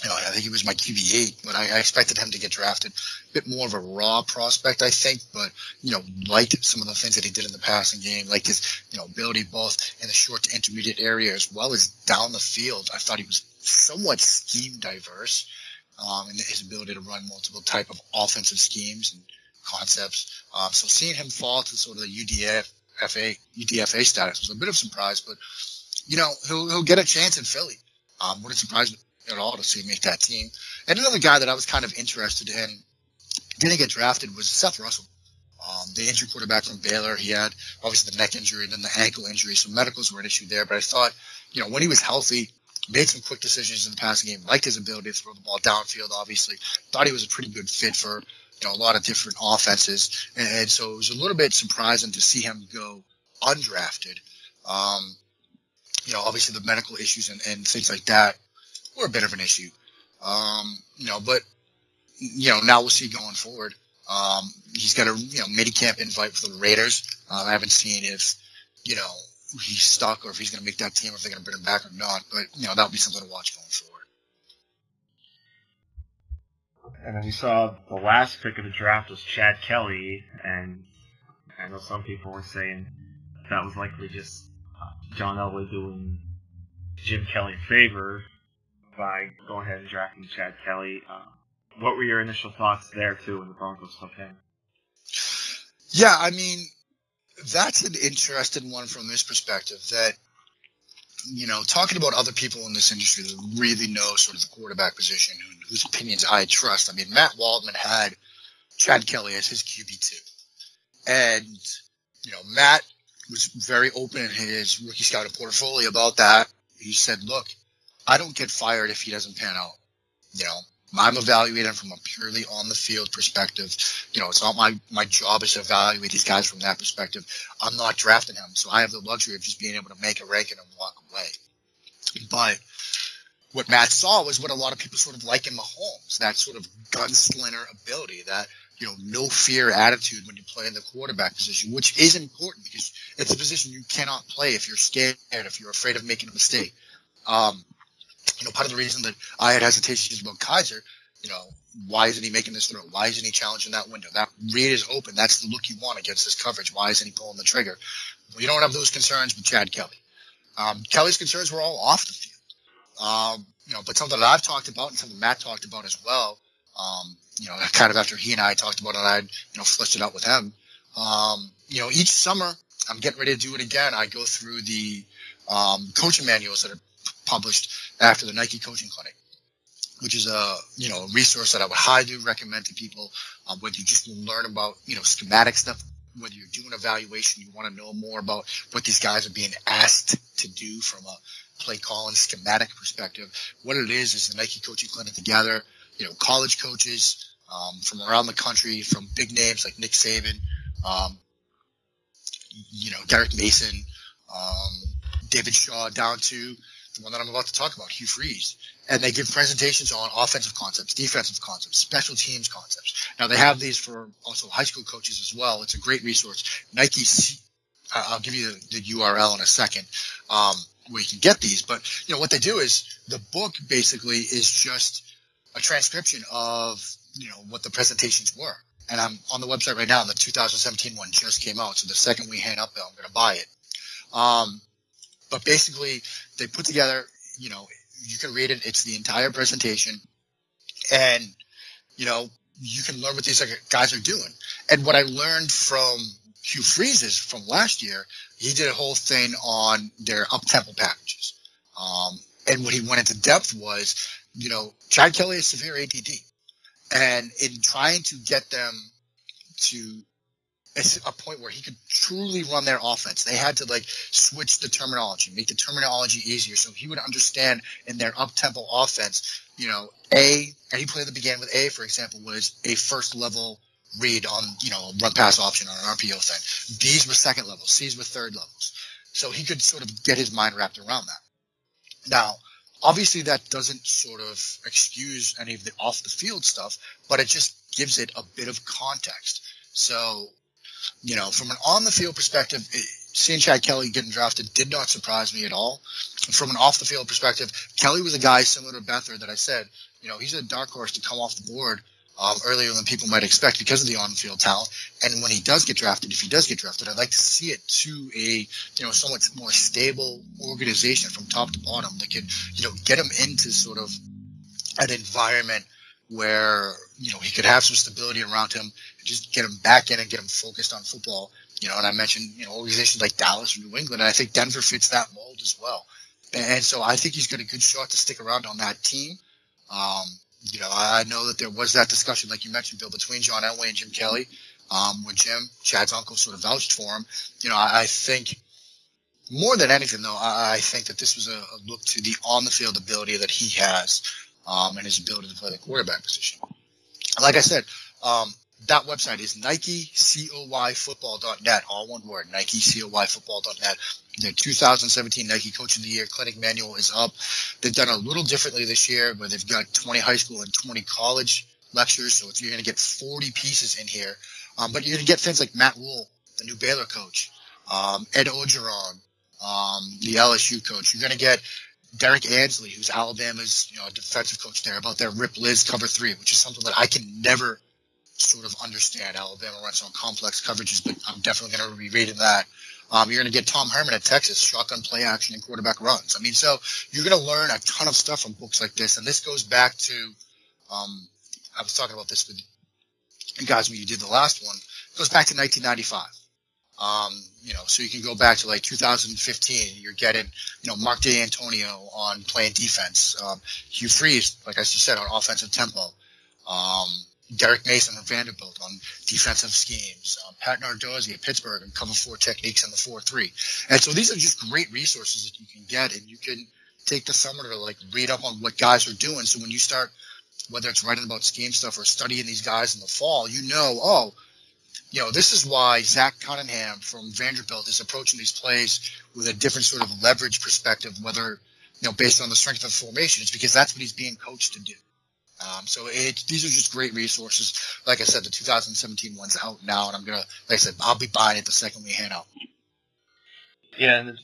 you know, I think he was my QB eight, but I, I, expected him to get drafted. A bit more of a raw prospect, I think, but you know, liked some of the things that he did in the passing game, like his you know ability both in the short to intermediate area as well as down the field. I thought he was somewhat scheme diverse, um, in his ability to run multiple type of offensive schemes and concepts. Um, so seeing him fall to sort of the UDFA UDFA status was a bit of a surprise, but you know, he'll he'll get a chance in Philly. Um, wouldn't surprise me at all to see make that team. And another guy that I was kind of interested in, didn't get drafted, was Seth Russell. Um, the injured quarterback from Baylor, he had obviously the neck injury and then the ankle injury, so medicals were an issue there. But I thought, you know, when he was healthy, made some quick decisions in the passing game, liked his ability to throw the ball downfield. Obviously, thought he was a pretty good fit for you know a lot of different offenses, and, and so it was a little bit surprising to see him go undrafted. Um, you know, obviously the medical issues and, and things like that were a bit of an issue. Um, you know, but you know, now we'll see going forward. Um, he's got a you know mini camp invite for the Raiders. Uh, I haven't seen if you know he's stuck or if he's going to make that team, or if they're going to bring him back or not. But you know that'll be something to watch going forward. And then you saw the last pick of the draft was Chad Kelly, and I know some people were saying that was likely just John Elway doing Jim Kelly a favor by going ahead and drafting Chad Kelly. Uh, what were your initial thoughts there too when the Broncos took him? Yeah, I mean, that's an interesting one from this perspective that, you know, talking about other people in this industry that really know sort of the quarterback position, whose opinions I trust. I mean, Matt Waldman had Chad Kelly as his QB2. And, you know, Matt was very open in his rookie scouting portfolio about that. He said, look, I don't get fired if he doesn't pan out. You know, I'm evaluating from a purely on the field perspective. You know, it's not my my job is to evaluate these guys from that perspective. I'm not drafting him, so I have the luxury of just being able to make a ranking and walk away. But what Matt saw was what a lot of people sort of like in Mahomes, that sort of gunslinger ability, that you know, no fear attitude when you play in the quarterback position, which is important because it's a position you cannot play if you're scared, if you're afraid of making a mistake. Um, you know, part of the reason that I had hesitations about Kizer, you know, why isn't he making this throw? Why isn't he challenging that window? That read is open. That's the look you want against this coverage. Why isn't he pulling the trigger? You don't have those concerns with Chad Kelly. Um, Kelly's concerns were all off the field. Um, you know, but something that I've talked about and something Matt talked about as well. Um, you know, kind of after he and I talked about it, I, you know, fleshed it out with him. Um, you know, each summer I'm getting ready to do it again. I go through the um, coaching manuals that are published after the Nike Coaching Clinic, which is a you know resource that I would highly recommend to people. Um, whether you just learn about you know schematic stuff, whether you're doing evaluation, you want to know more about what these guys are being asked to do from a play call and schematic perspective. What it is is the Nike Coaching Clinic together. You know, college coaches um, from around the country, from big names like Nick Saban, um, you know, Derek Mason, um, David Shaw, down to the one that I'm about to talk about, Hugh Freeze. And they give presentations on offensive concepts, defensive concepts, special teams concepts. Now they have these for also high school coaches as well. It's a great resource. Nike, I'll give you the, the URL in a second, um, where you can get these. But, you know, what they do is the book basically is just a transcription of, you know, what the presentations were and I'm on the website right now. And the 2017 one just came out, so the second we hang up, I'm going to buy it. Um, but basically, they put together, you know, you can read it. It's the entire presentation, and you know, you can learn what these guys are doing. And what I learned from Hugh Freeze's from last year, he did a whole thing on their up tempo packages. Um, and what he went into depth was, you know, Chad Kelly has severe ADD. And in trying to get them to a point where he could truly run their offense, they had to like switch the terminology, make the terminology easier so he would understand in their up tempo offense, you know, A, any play that began with A, for example, was a first level read on, you know, run pass option on an RPO thing. B's were second level, C's were third levels. So he could sort of get his mind wrapped around that. Now, Obviously, that doesn't sort of excuse any of the off the field stuff, but it just gives it a bit of context. So, you know, from an on the field perspective, seeing Chad Kelly getting drafted did not surprise me at all. From an off the field perspective, Kelly was a guy similar to Beathard that I said, you know, he's a dark horse to come off the board um, earlier than people might expect because of the on-field talent. And when he does get drafted, if he does get drafted, I'd like to see it to a you know somewhat more stable organization from top to bottom that can you know get him into sort of an environment where you know he could have some stability around him, just get him back in and get him focused on football. You know, and I mentioned you know organizations like Dallas or New England, and I think Denver fits that mold as well. And so I think he's got a good shot to stick around on that team. Um, you know, I know that there was that discussion, like you mentioned, Bill, between John Elway and Jim Kelly. Um, when Jim, Chad's uncle, sort of vouched for him, you know, I, I think more than anything, though, I, I think that this was a, a, look to the on the field ability that he has um, and his ability to play the quarterback position. Like I said, um, that website is NikeCoyFootball.net, all one word, NikeCoyFootball.net. Their 2017 Nike Coach of the Year Clinic Manual is up. They've done a little differently this year, where they've got 20 high school and 20 college lectures, so if you're going to get 40 pieces in here. Um, but you're going to get things like Matt Rhule, the new Baylor coach, um, Ed Orgeron, um, the LSU coach. You're going to get Derek Ansley, who's Alabama's you know defensive coach there, about their Rip Liz cover three, which is something that I can never sort of understand. Alabama runs on complex coverages, but I'm definitely going to be reading that. Um, you're going to get Tom Herman at Texas, shotgun play action and quarterback runs. I mean, so you're going to learn a ton of stuff from books like this. And this goes back to, um, I was talking about this with you guys when you did the last one. It goes back to 1995. Um, you know, so you can go back to like 2015. You're getting, you know, Mark Dantonio on playing defense. Um, Hugh Freeze, like I just said, on offensive tempo. Derek Mason from Vanderbilt on defensive schemes, um, Pat Narduzzi at Pittsburgh and cover four techniques in the four three. And so these are just great resources that you can get, and you can take the summer to like read up on what guys are doing. So when you start, whether it's writing about scheme stuff or studying these guys in the fall, you know, oh, you know, this is why Zach Cunningham from Vanderbilt is approaching these plays with a different sort of leverage perspective, whether you know based on the strength of the formation. It's because that's what he's being coached to do. Um, so it, these are just great resources. Like I said, the 2017 one's out now, and I'm gonna, like I said, I'll be buying it the second we hand out. Yeah, and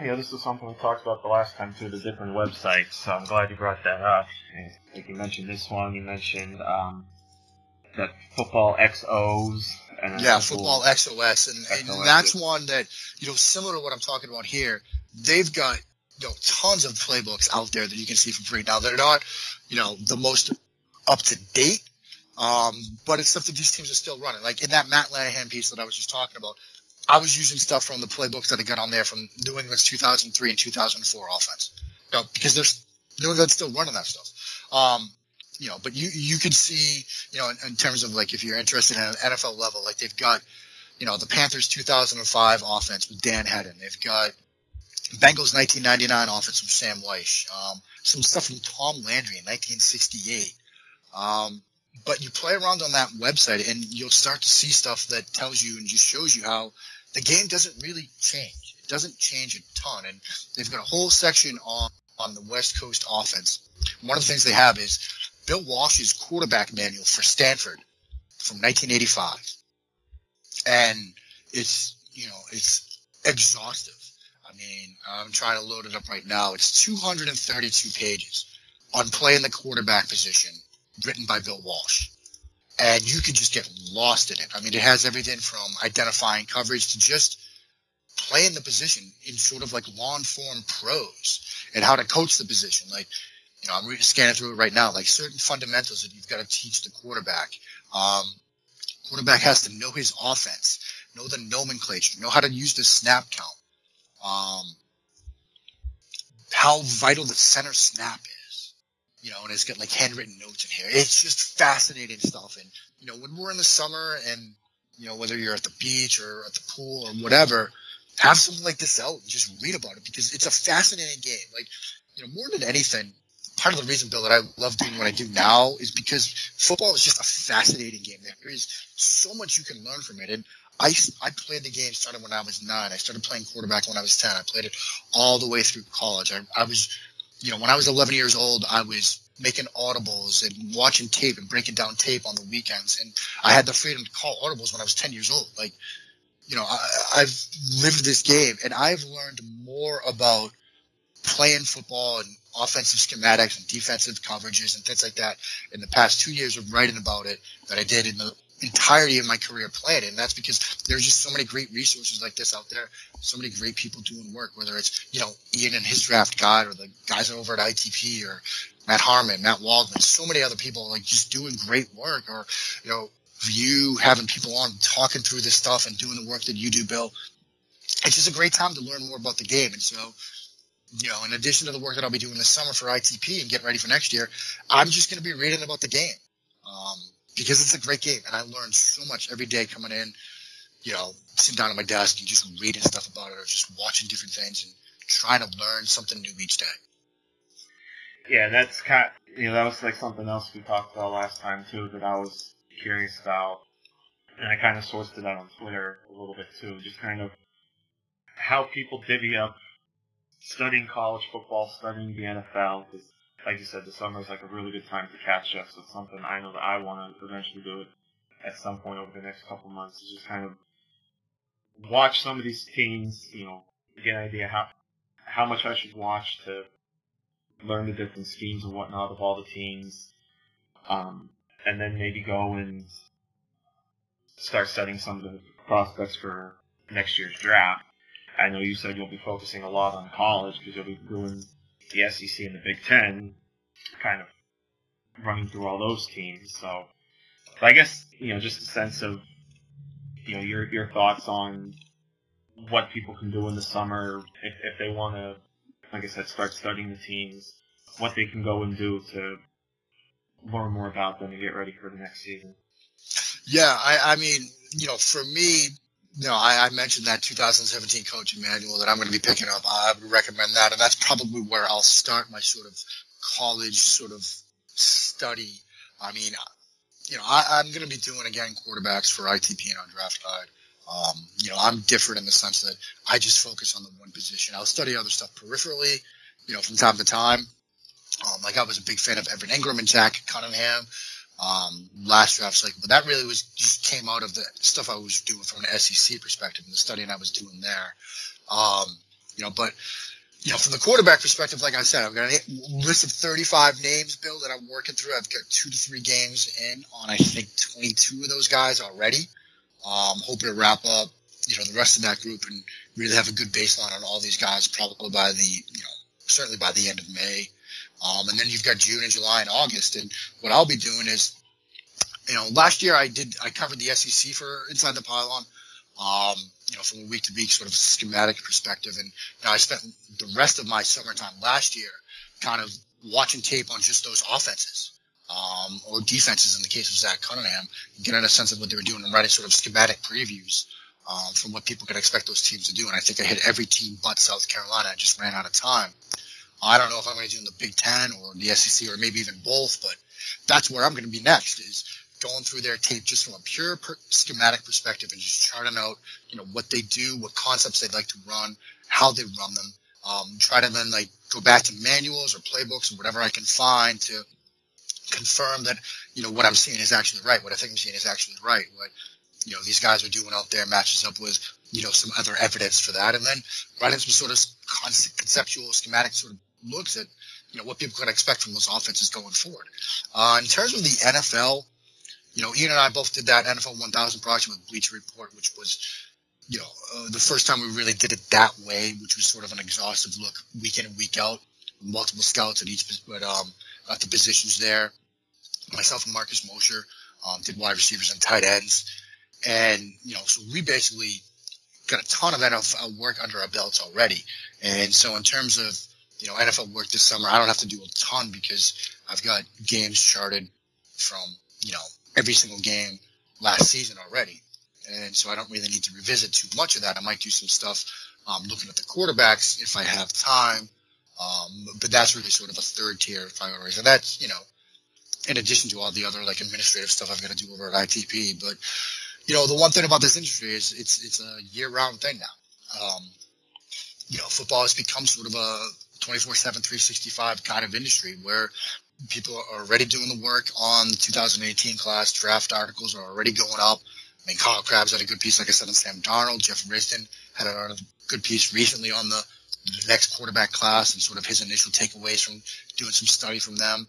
yeah, this is something we talked about the last time too, the different websites. So I'm glad you brought that up. Like you mentioned this one, you mentioned um, that football XOs. And yeah, football XOS, and, and that's one that you know, similar to what I'm talking about here. they've got you know tons of playbooks out there that you can see for free. Now they're not you know the most up to date, um, but it's stuff that these teams are still running. Like in that Matt Lanahan piece that I was just talking about, I was using stuff from the playbooks that I got on there from New England's 2003 and 2004 offense. You know, because there's New England's still running that stuff. Um, you know, but you you can see, you know, in, in, terms of like if you're interested in an NFL level, like they've got, you know, the Panthers 2005 offense with Dan Henning. They've got Bengals 1999 offense from Sam Wyche. Um, some stuff from Tom Landry in 1968. Um, but you play around on that website and you'll start to see stuff that tells you and just shows you how the game doesn't really change. It doesn't change a ton. And they've got a whole section on, on the West Coast offense. One of the things they have is Bill Walsh's quarterback manual for Stanford from 1985. And it's, you know, it's exhaustive. I mean, I'm trying to load it up right now. It's 232 pages on playing the quarterback position written by Bill Walsh. And you could just get lost in it. I mean, it has everything from identifying coverage to just playing the position in sort of like long form prose and how to coach the position. Like, you know, I'm scanning through it right now, like certain fundamentals that you've got to teach the quarterback. Um, quarterback has to know his offense, know the nomenclature, know how to use the snap count, um, how vital the center snap is. You know, and it's got like handwritten notes in here. It's just fascinating stuff. And, you know, when we're in the summer and, you know, whether you're at the beach or at the pool or whatever, have something like this out and just read about it because it's a fascinating game. Like, you know, more than anything, part of the reason, Bill, that I love doing what I do now is because football is just a fascinating game. There is so much you can learn from it. And I, I played the game started when I was nine. I started playing quarterback when I was 10. I played it all the way through college. I, I was, you know, when I was 11 years old, I was making audibles and watching tape and breaking down tape on the weekends. And I had the freedom to call audibles when I was 10 years old. Like, you know, I, I've lived this game and I've learned more about playing football and offensive schematics and defensive coverages and things like that in the past two years of writing about it that I did in the entirety of my career playing. And that's because there's just so many great resources like this out there. So many great people doing work, whether it's, you know, Ian and his draft guide or the guys over at ITP or Matt Harmon, Matt Waldman, so many other people like just doing great work or, you know, you having people on talking through this stuff and doing the work that you do, Bill. It's just a great time to learn more about the game. And so, you know, in addition to the work that I'll be doing this summer for ITP and getting ready for next year, I'm just going to be reading about the game um, because it's a great game, and I learn so much every day coming in. You know, sitting down at my desk and just reading stuff about it, or just watching different things and trying to learn something new each day. Yeah, that's kind. Of, you know, that was like something else we talked about last time too that I was curious about, and I kind of sourced it out on Twitter a little bit too, just kind of how people divvy up studying college football, studying the NFL, because like you said, the summer is like a really good time to catch up. So it's something I know that I want to eventually do it at some point over the next couple months. Is just kind of watch some of these teams, you know, get an idea how how much I should watch to learn the different schemes and whatnot of all the teams, um, and then maybe go and start studying some of the prospects for next year's draft. I know you said you'll be focusing a lot on college because you'll be doing the SEC and the Big Ten, kind of running through all those teams. So, I guess you know, just a sense of you know your your thoughts on what people can do in the summer if, if they want to, like I said, start studying the teams, what they can go and do to learn more about them and get ready for the next season. Yeah, I, I mean, you know, for me, no, I, I, mentioned that 2017 coaching manual that I'm going to be picking up. I would recommend that, and that's probably where I'll start my sort of college sort of study. I mean, you know, I, am going to be doing again quarterbacks for ITP and on Draft Guide. Um, you know, I'm different in the sense that I just focus on the one position. I'll study other stuff peripherally, you know, from time to time. Um, like I was a big fan of Evan Engram and Zach Cunningham um, last draft cycle. But that really was just came out of the stuff I was doing from an SEC perspective and the studying I was doing there. Um, you know, but you know, from the quarterback perspective, like I said, I've got a list of 35 names, Bill, that I'm working through. I've got two to three games in on, I think, 22 of those guys already. Um, hoping to wrap up, you know, the rest of that group and really have a good baseline on all these guys probably by the, you know, certainly by the end of May. Um, and then you've got June and July and August. And what I'll be doing is, you know, last year I did, I covered the SEC for Inside the Pylon, um, you know, from a week to week sort of schematic perspective. And you know, I spent the rest of my summertime last year kind of watching tape on just those offenses. Um, or defenses in the case of Zach Cunningham, getting a sense of what they were doing and writing sort of schematic previews um, from what people could expect those teams to do. And I think I hit every team but South Carolina. I just ran out of time. I don't know if I'm going to do in the Big Ten or the SEC or maybe even both, but that's where I'm going to be next is going through their tape just from a pure per- schematic perspective and just charting out, you know, what they do, what concepts they'd like to run, how they run them. Um, try to then like go back to manuals or playbooks or whatever I can find to confirm that you know what I'm seeing is actually right. What I think I'm seeing is actually right. What you know these guys are doing out there matches up with you know some other evidence for that, and then writing some sort of conceptual schematic sort of looks at you know what people can expect from those offenses going forward. Uh, in terms of the NFL, you know Ian and I both did that NFL 1000 project with Bleacher Report, which was you know uh, the first time we really did it that way, which was sort of an exhaustive look week in and week out, multiple scouts at each but um, at the positions there. Myself and Marcus Mosher um, did wide receivers and tight ends. And, you know, so we basically got a ton of NFL work under our belts already. And so in terms of, you know, NFL work this summer, I don't have to do a ton because I've got games charted from, you know, every single game last season already. And so I don't really need to revisit too much of that. I might do some stuff um, looking at the quarterbacks if I have time. Um, but that's really sort of a third tier priority. And that's, you know, in addition to all the other like administrative stuff I've got to do over at ITP. But you know, the one thing about this industry is it's it's a year round thing now. Um, you know, football has become sort of a 24/7, 365 kind of industry where people are already doing the work on the 2018 class. Draft articles are already going up. I mean, Kyle Crabbs had a good piece, like I said, on Sam Darnold. Jeff Risdon had a good piece recently on the, next quarterback class and sort of his initial takeaways from doing some study from them.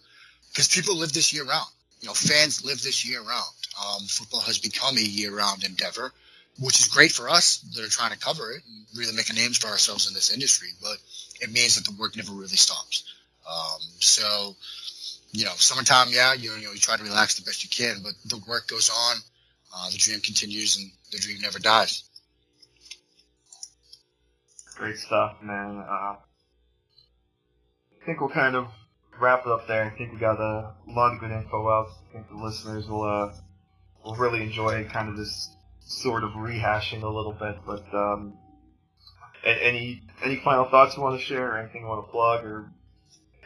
Because people live this year round. You know, fans live this year round. Um, football has become a year-round endeavor, which is great for us that are trying to cover it and really make a for ourselves in this industry. But it means that the work never really stops. Um, so, you know, summertime, yeah, you, you know, you try to relax the best you can, but the work goes on, uh, the dream continues, and the dream never dies. Great stuff, man. Uh, I think we'll kind of wrap it up there. I think we got a lot of good info out. I think the listeners will uh, will really enjoy kind of this sort of rehashing a little bit. But um, any any final thoughts you want to share, or anything you want to plug, or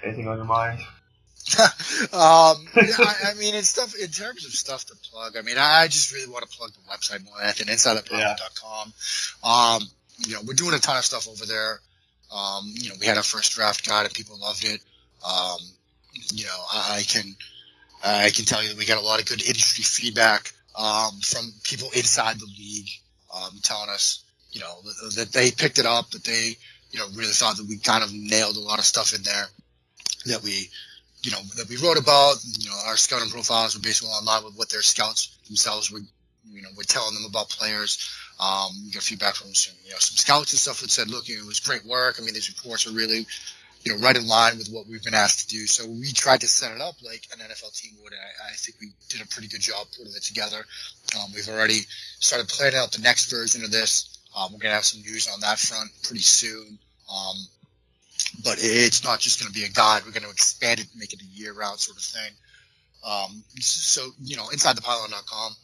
anything on your mind? um, I, I, mean, in stuff in terms of stuff to plug. I mean, I just really want to plug the website more than InsideThePylon.com. Yeah. Um, you know, we're doing a ton of stuff over there. Um, you know, we had our first draft guide and people loved it. Um, you know, I, I can I can tell you that we got a lot of good industry feedback um, from people inside the league um, telling us, you know, that, they picked it up, that they, you know, really thought that we kind of nailed a lot of stuff in there that we, you know, that we wrote about. You know, our scouting profiles were basically online with what their scouts themselves were, you know, were telling them about players. Um, we got feedback from some, you know, some scouts and stuff that said, look, it was great work. I mean, these reports are really, you know, right in line with what we've been asked to do. So we tried to set it up like an NFL team would, and I, I think we did a pretty good job putting it together. Um, we've already started planning out the next version of this. Um, we're gonna have some news on that front pretty soon. Um, but it's not just gonna be a guide. We're gonna expand it, make it a year-round sort of thing. Um, so you know, insidethepylon.com.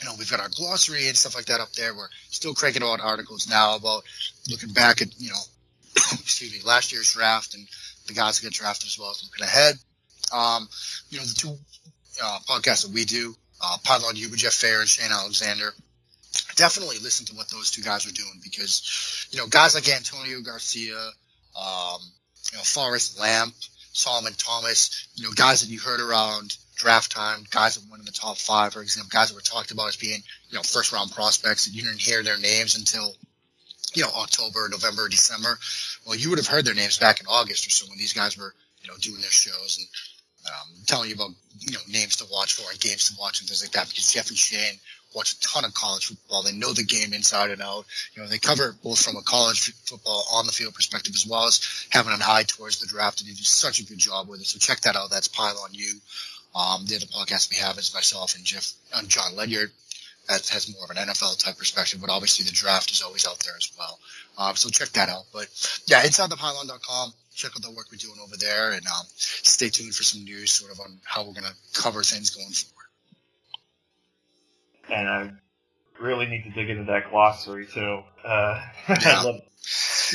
You know, we've got our glossary and stuff like that up there. We're still cranking out articles now about looking back at you know excuse me, last year's draft and the guys that get drafted as well as looking ahead. Um, you know, the two uh, podcasts that we do, uh, Pylon U with Jeff Fair and Shane Alexander, definitely listen to what those two guys are doing because, you know, guys like Antonio Garcia, um, you know, Forrest Lamp, Solomon Thomas, you know, guys that you heard around draft time, guys that went in the top five, for example, guys that were talked about as being, you know, first round prospects that you didn't hear their names until you know, October, November, December. Well, you would have heard their names back in August or so when these guys were, you know, doing their shows and um, telling you about, you know, names to watch for and games to watch and things like that because Jeff and Shane watch a ton of college football. They know the game inside and out. You know, they cover it both from a college football on the field perspective as well as having an eye towards the draft. And they do such a good job with it. So check that out. That's Pylon U. Um, the other podcast we have is myself and Jeff and John Ledyard. That has more of an NFL type perspective, but obviously the draft is always out there as well. Um, so check that out. But yeah, insidethepylon.com. Check out the work we're doing over there and um, stay tuned for some news sort of on how we're going to cover things going forward. And I really need to dig into that glossary too. Uh, yeah.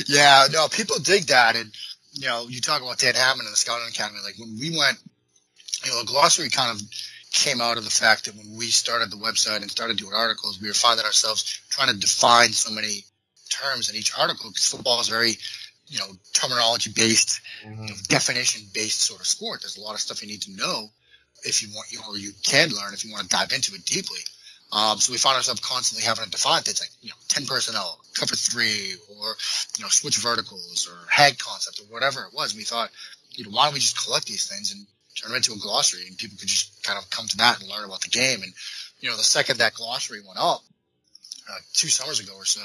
yeah, no, people dig that. And, you know, you talk about Dan Hatman and the Scouting Academy. Like when we went, you know, the glossary kind of came out of the fact that when we started the website and started doing articles, we were finding ourselves trying to define so many terms in each article because football is very, you know, terminology based, mm-hmm. you know, definition based sort of sport. There's a lot of stuff you need to know if you want, you know, or you can learn if you want to dive into it deeply. Um, so we find ourselves constantly having to define things like, you know, 10 personnel, cover three, or, you know, switch verticals, or hag concept, or whatever it was. And we thought, you know, why don't we just collect these things and turn them into a glossary and people could just kind of come to that and learn about the game. And, you know, the second that glossary went up, uh, two summers ago or so,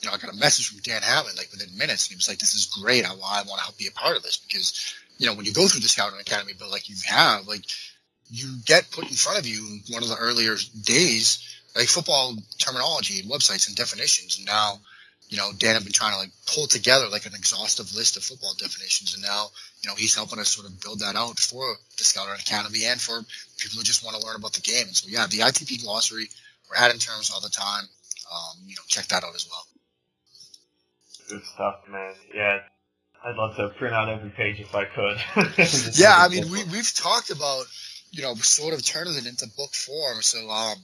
you know, I got a message from Dan Hatman like within minutes, and he was like, "This is great. I, I want to help be a part of this because, you know, when you go through the scouting academy, but like you have, like you get put in front of you one of the earlier days, like football terminology and websites and definitions, and now." You know, Dan had been trying to like pull together like an exhaustive list of football definitions, and now you know, he's helping us sort of build that out for the Scouting Academy and for people who just want to learn about the game. And so, yeah, the ITP glossary, we're adding terms all the time. Um, you know, check that out as well. Good stuff, man. Yeah, I'd love to print out every page if I could. yeah, I mean, we, we've talked about, you know, sort of turning it into book form. So, um,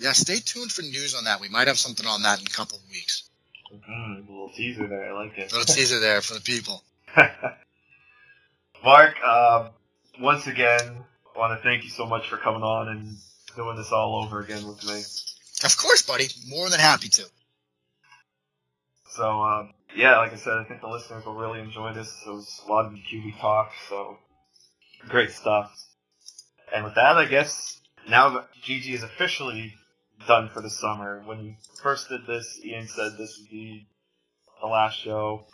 yeah, stay tuned for news on that. We might have something on that in a couple of weeks. Mm, a little teaser there. I like it. A little teaser there for the people. Mark, uh, once again, I want to thank you so much for coming on and doing this all over again with me. Of course, buddy. More than happy to. So, um, yeah, like I said, I think the listeners will really enjoy this. It was a lot of QB talk, so great stuff. And with that, I guess now that GG is officially done for the summer. When you first did this, Ian said this would be the last show.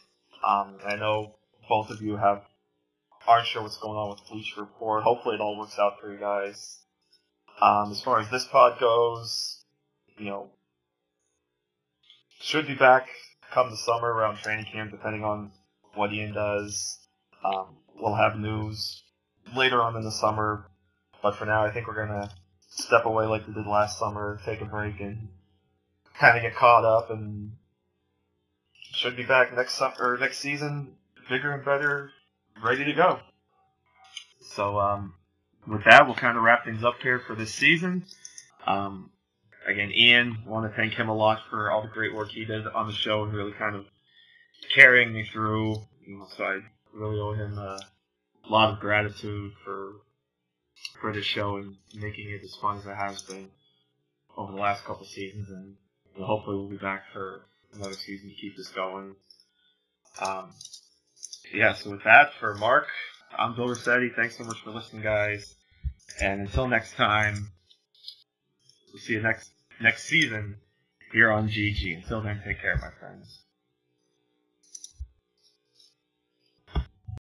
Um, I know both of you have aren't sure what's going on with Bleacher Report. Hopefully, it all works out for you guys. Um, as far as this pod goes, you know, should be back come the summer around training camp, depending on what Ian does. Um, we'll have news later on in the summer, but for now, I think we're gonna step away like we did last summer, take a break, and kind of get caught up, and should be back next summer, next season, bigger and better, ready to go. So, um, with that, we'll kind of wrap things up here for this season. Um, again, Ian, want to thank him a lot for all the great work he did on the show and really kind of carrying me through. You know, so I really owe him a lot of gratitude for for this show and making it as fun as it has been over the last couple seasons. And hopefully, we'll be back for another season to keep this going. Um, yeah, so with that, for Mark, I'm Bill Rossetti. Thanks so much for listening, guys. And until next time, we'll see you next next season here on GG. Until then, take care, my friends.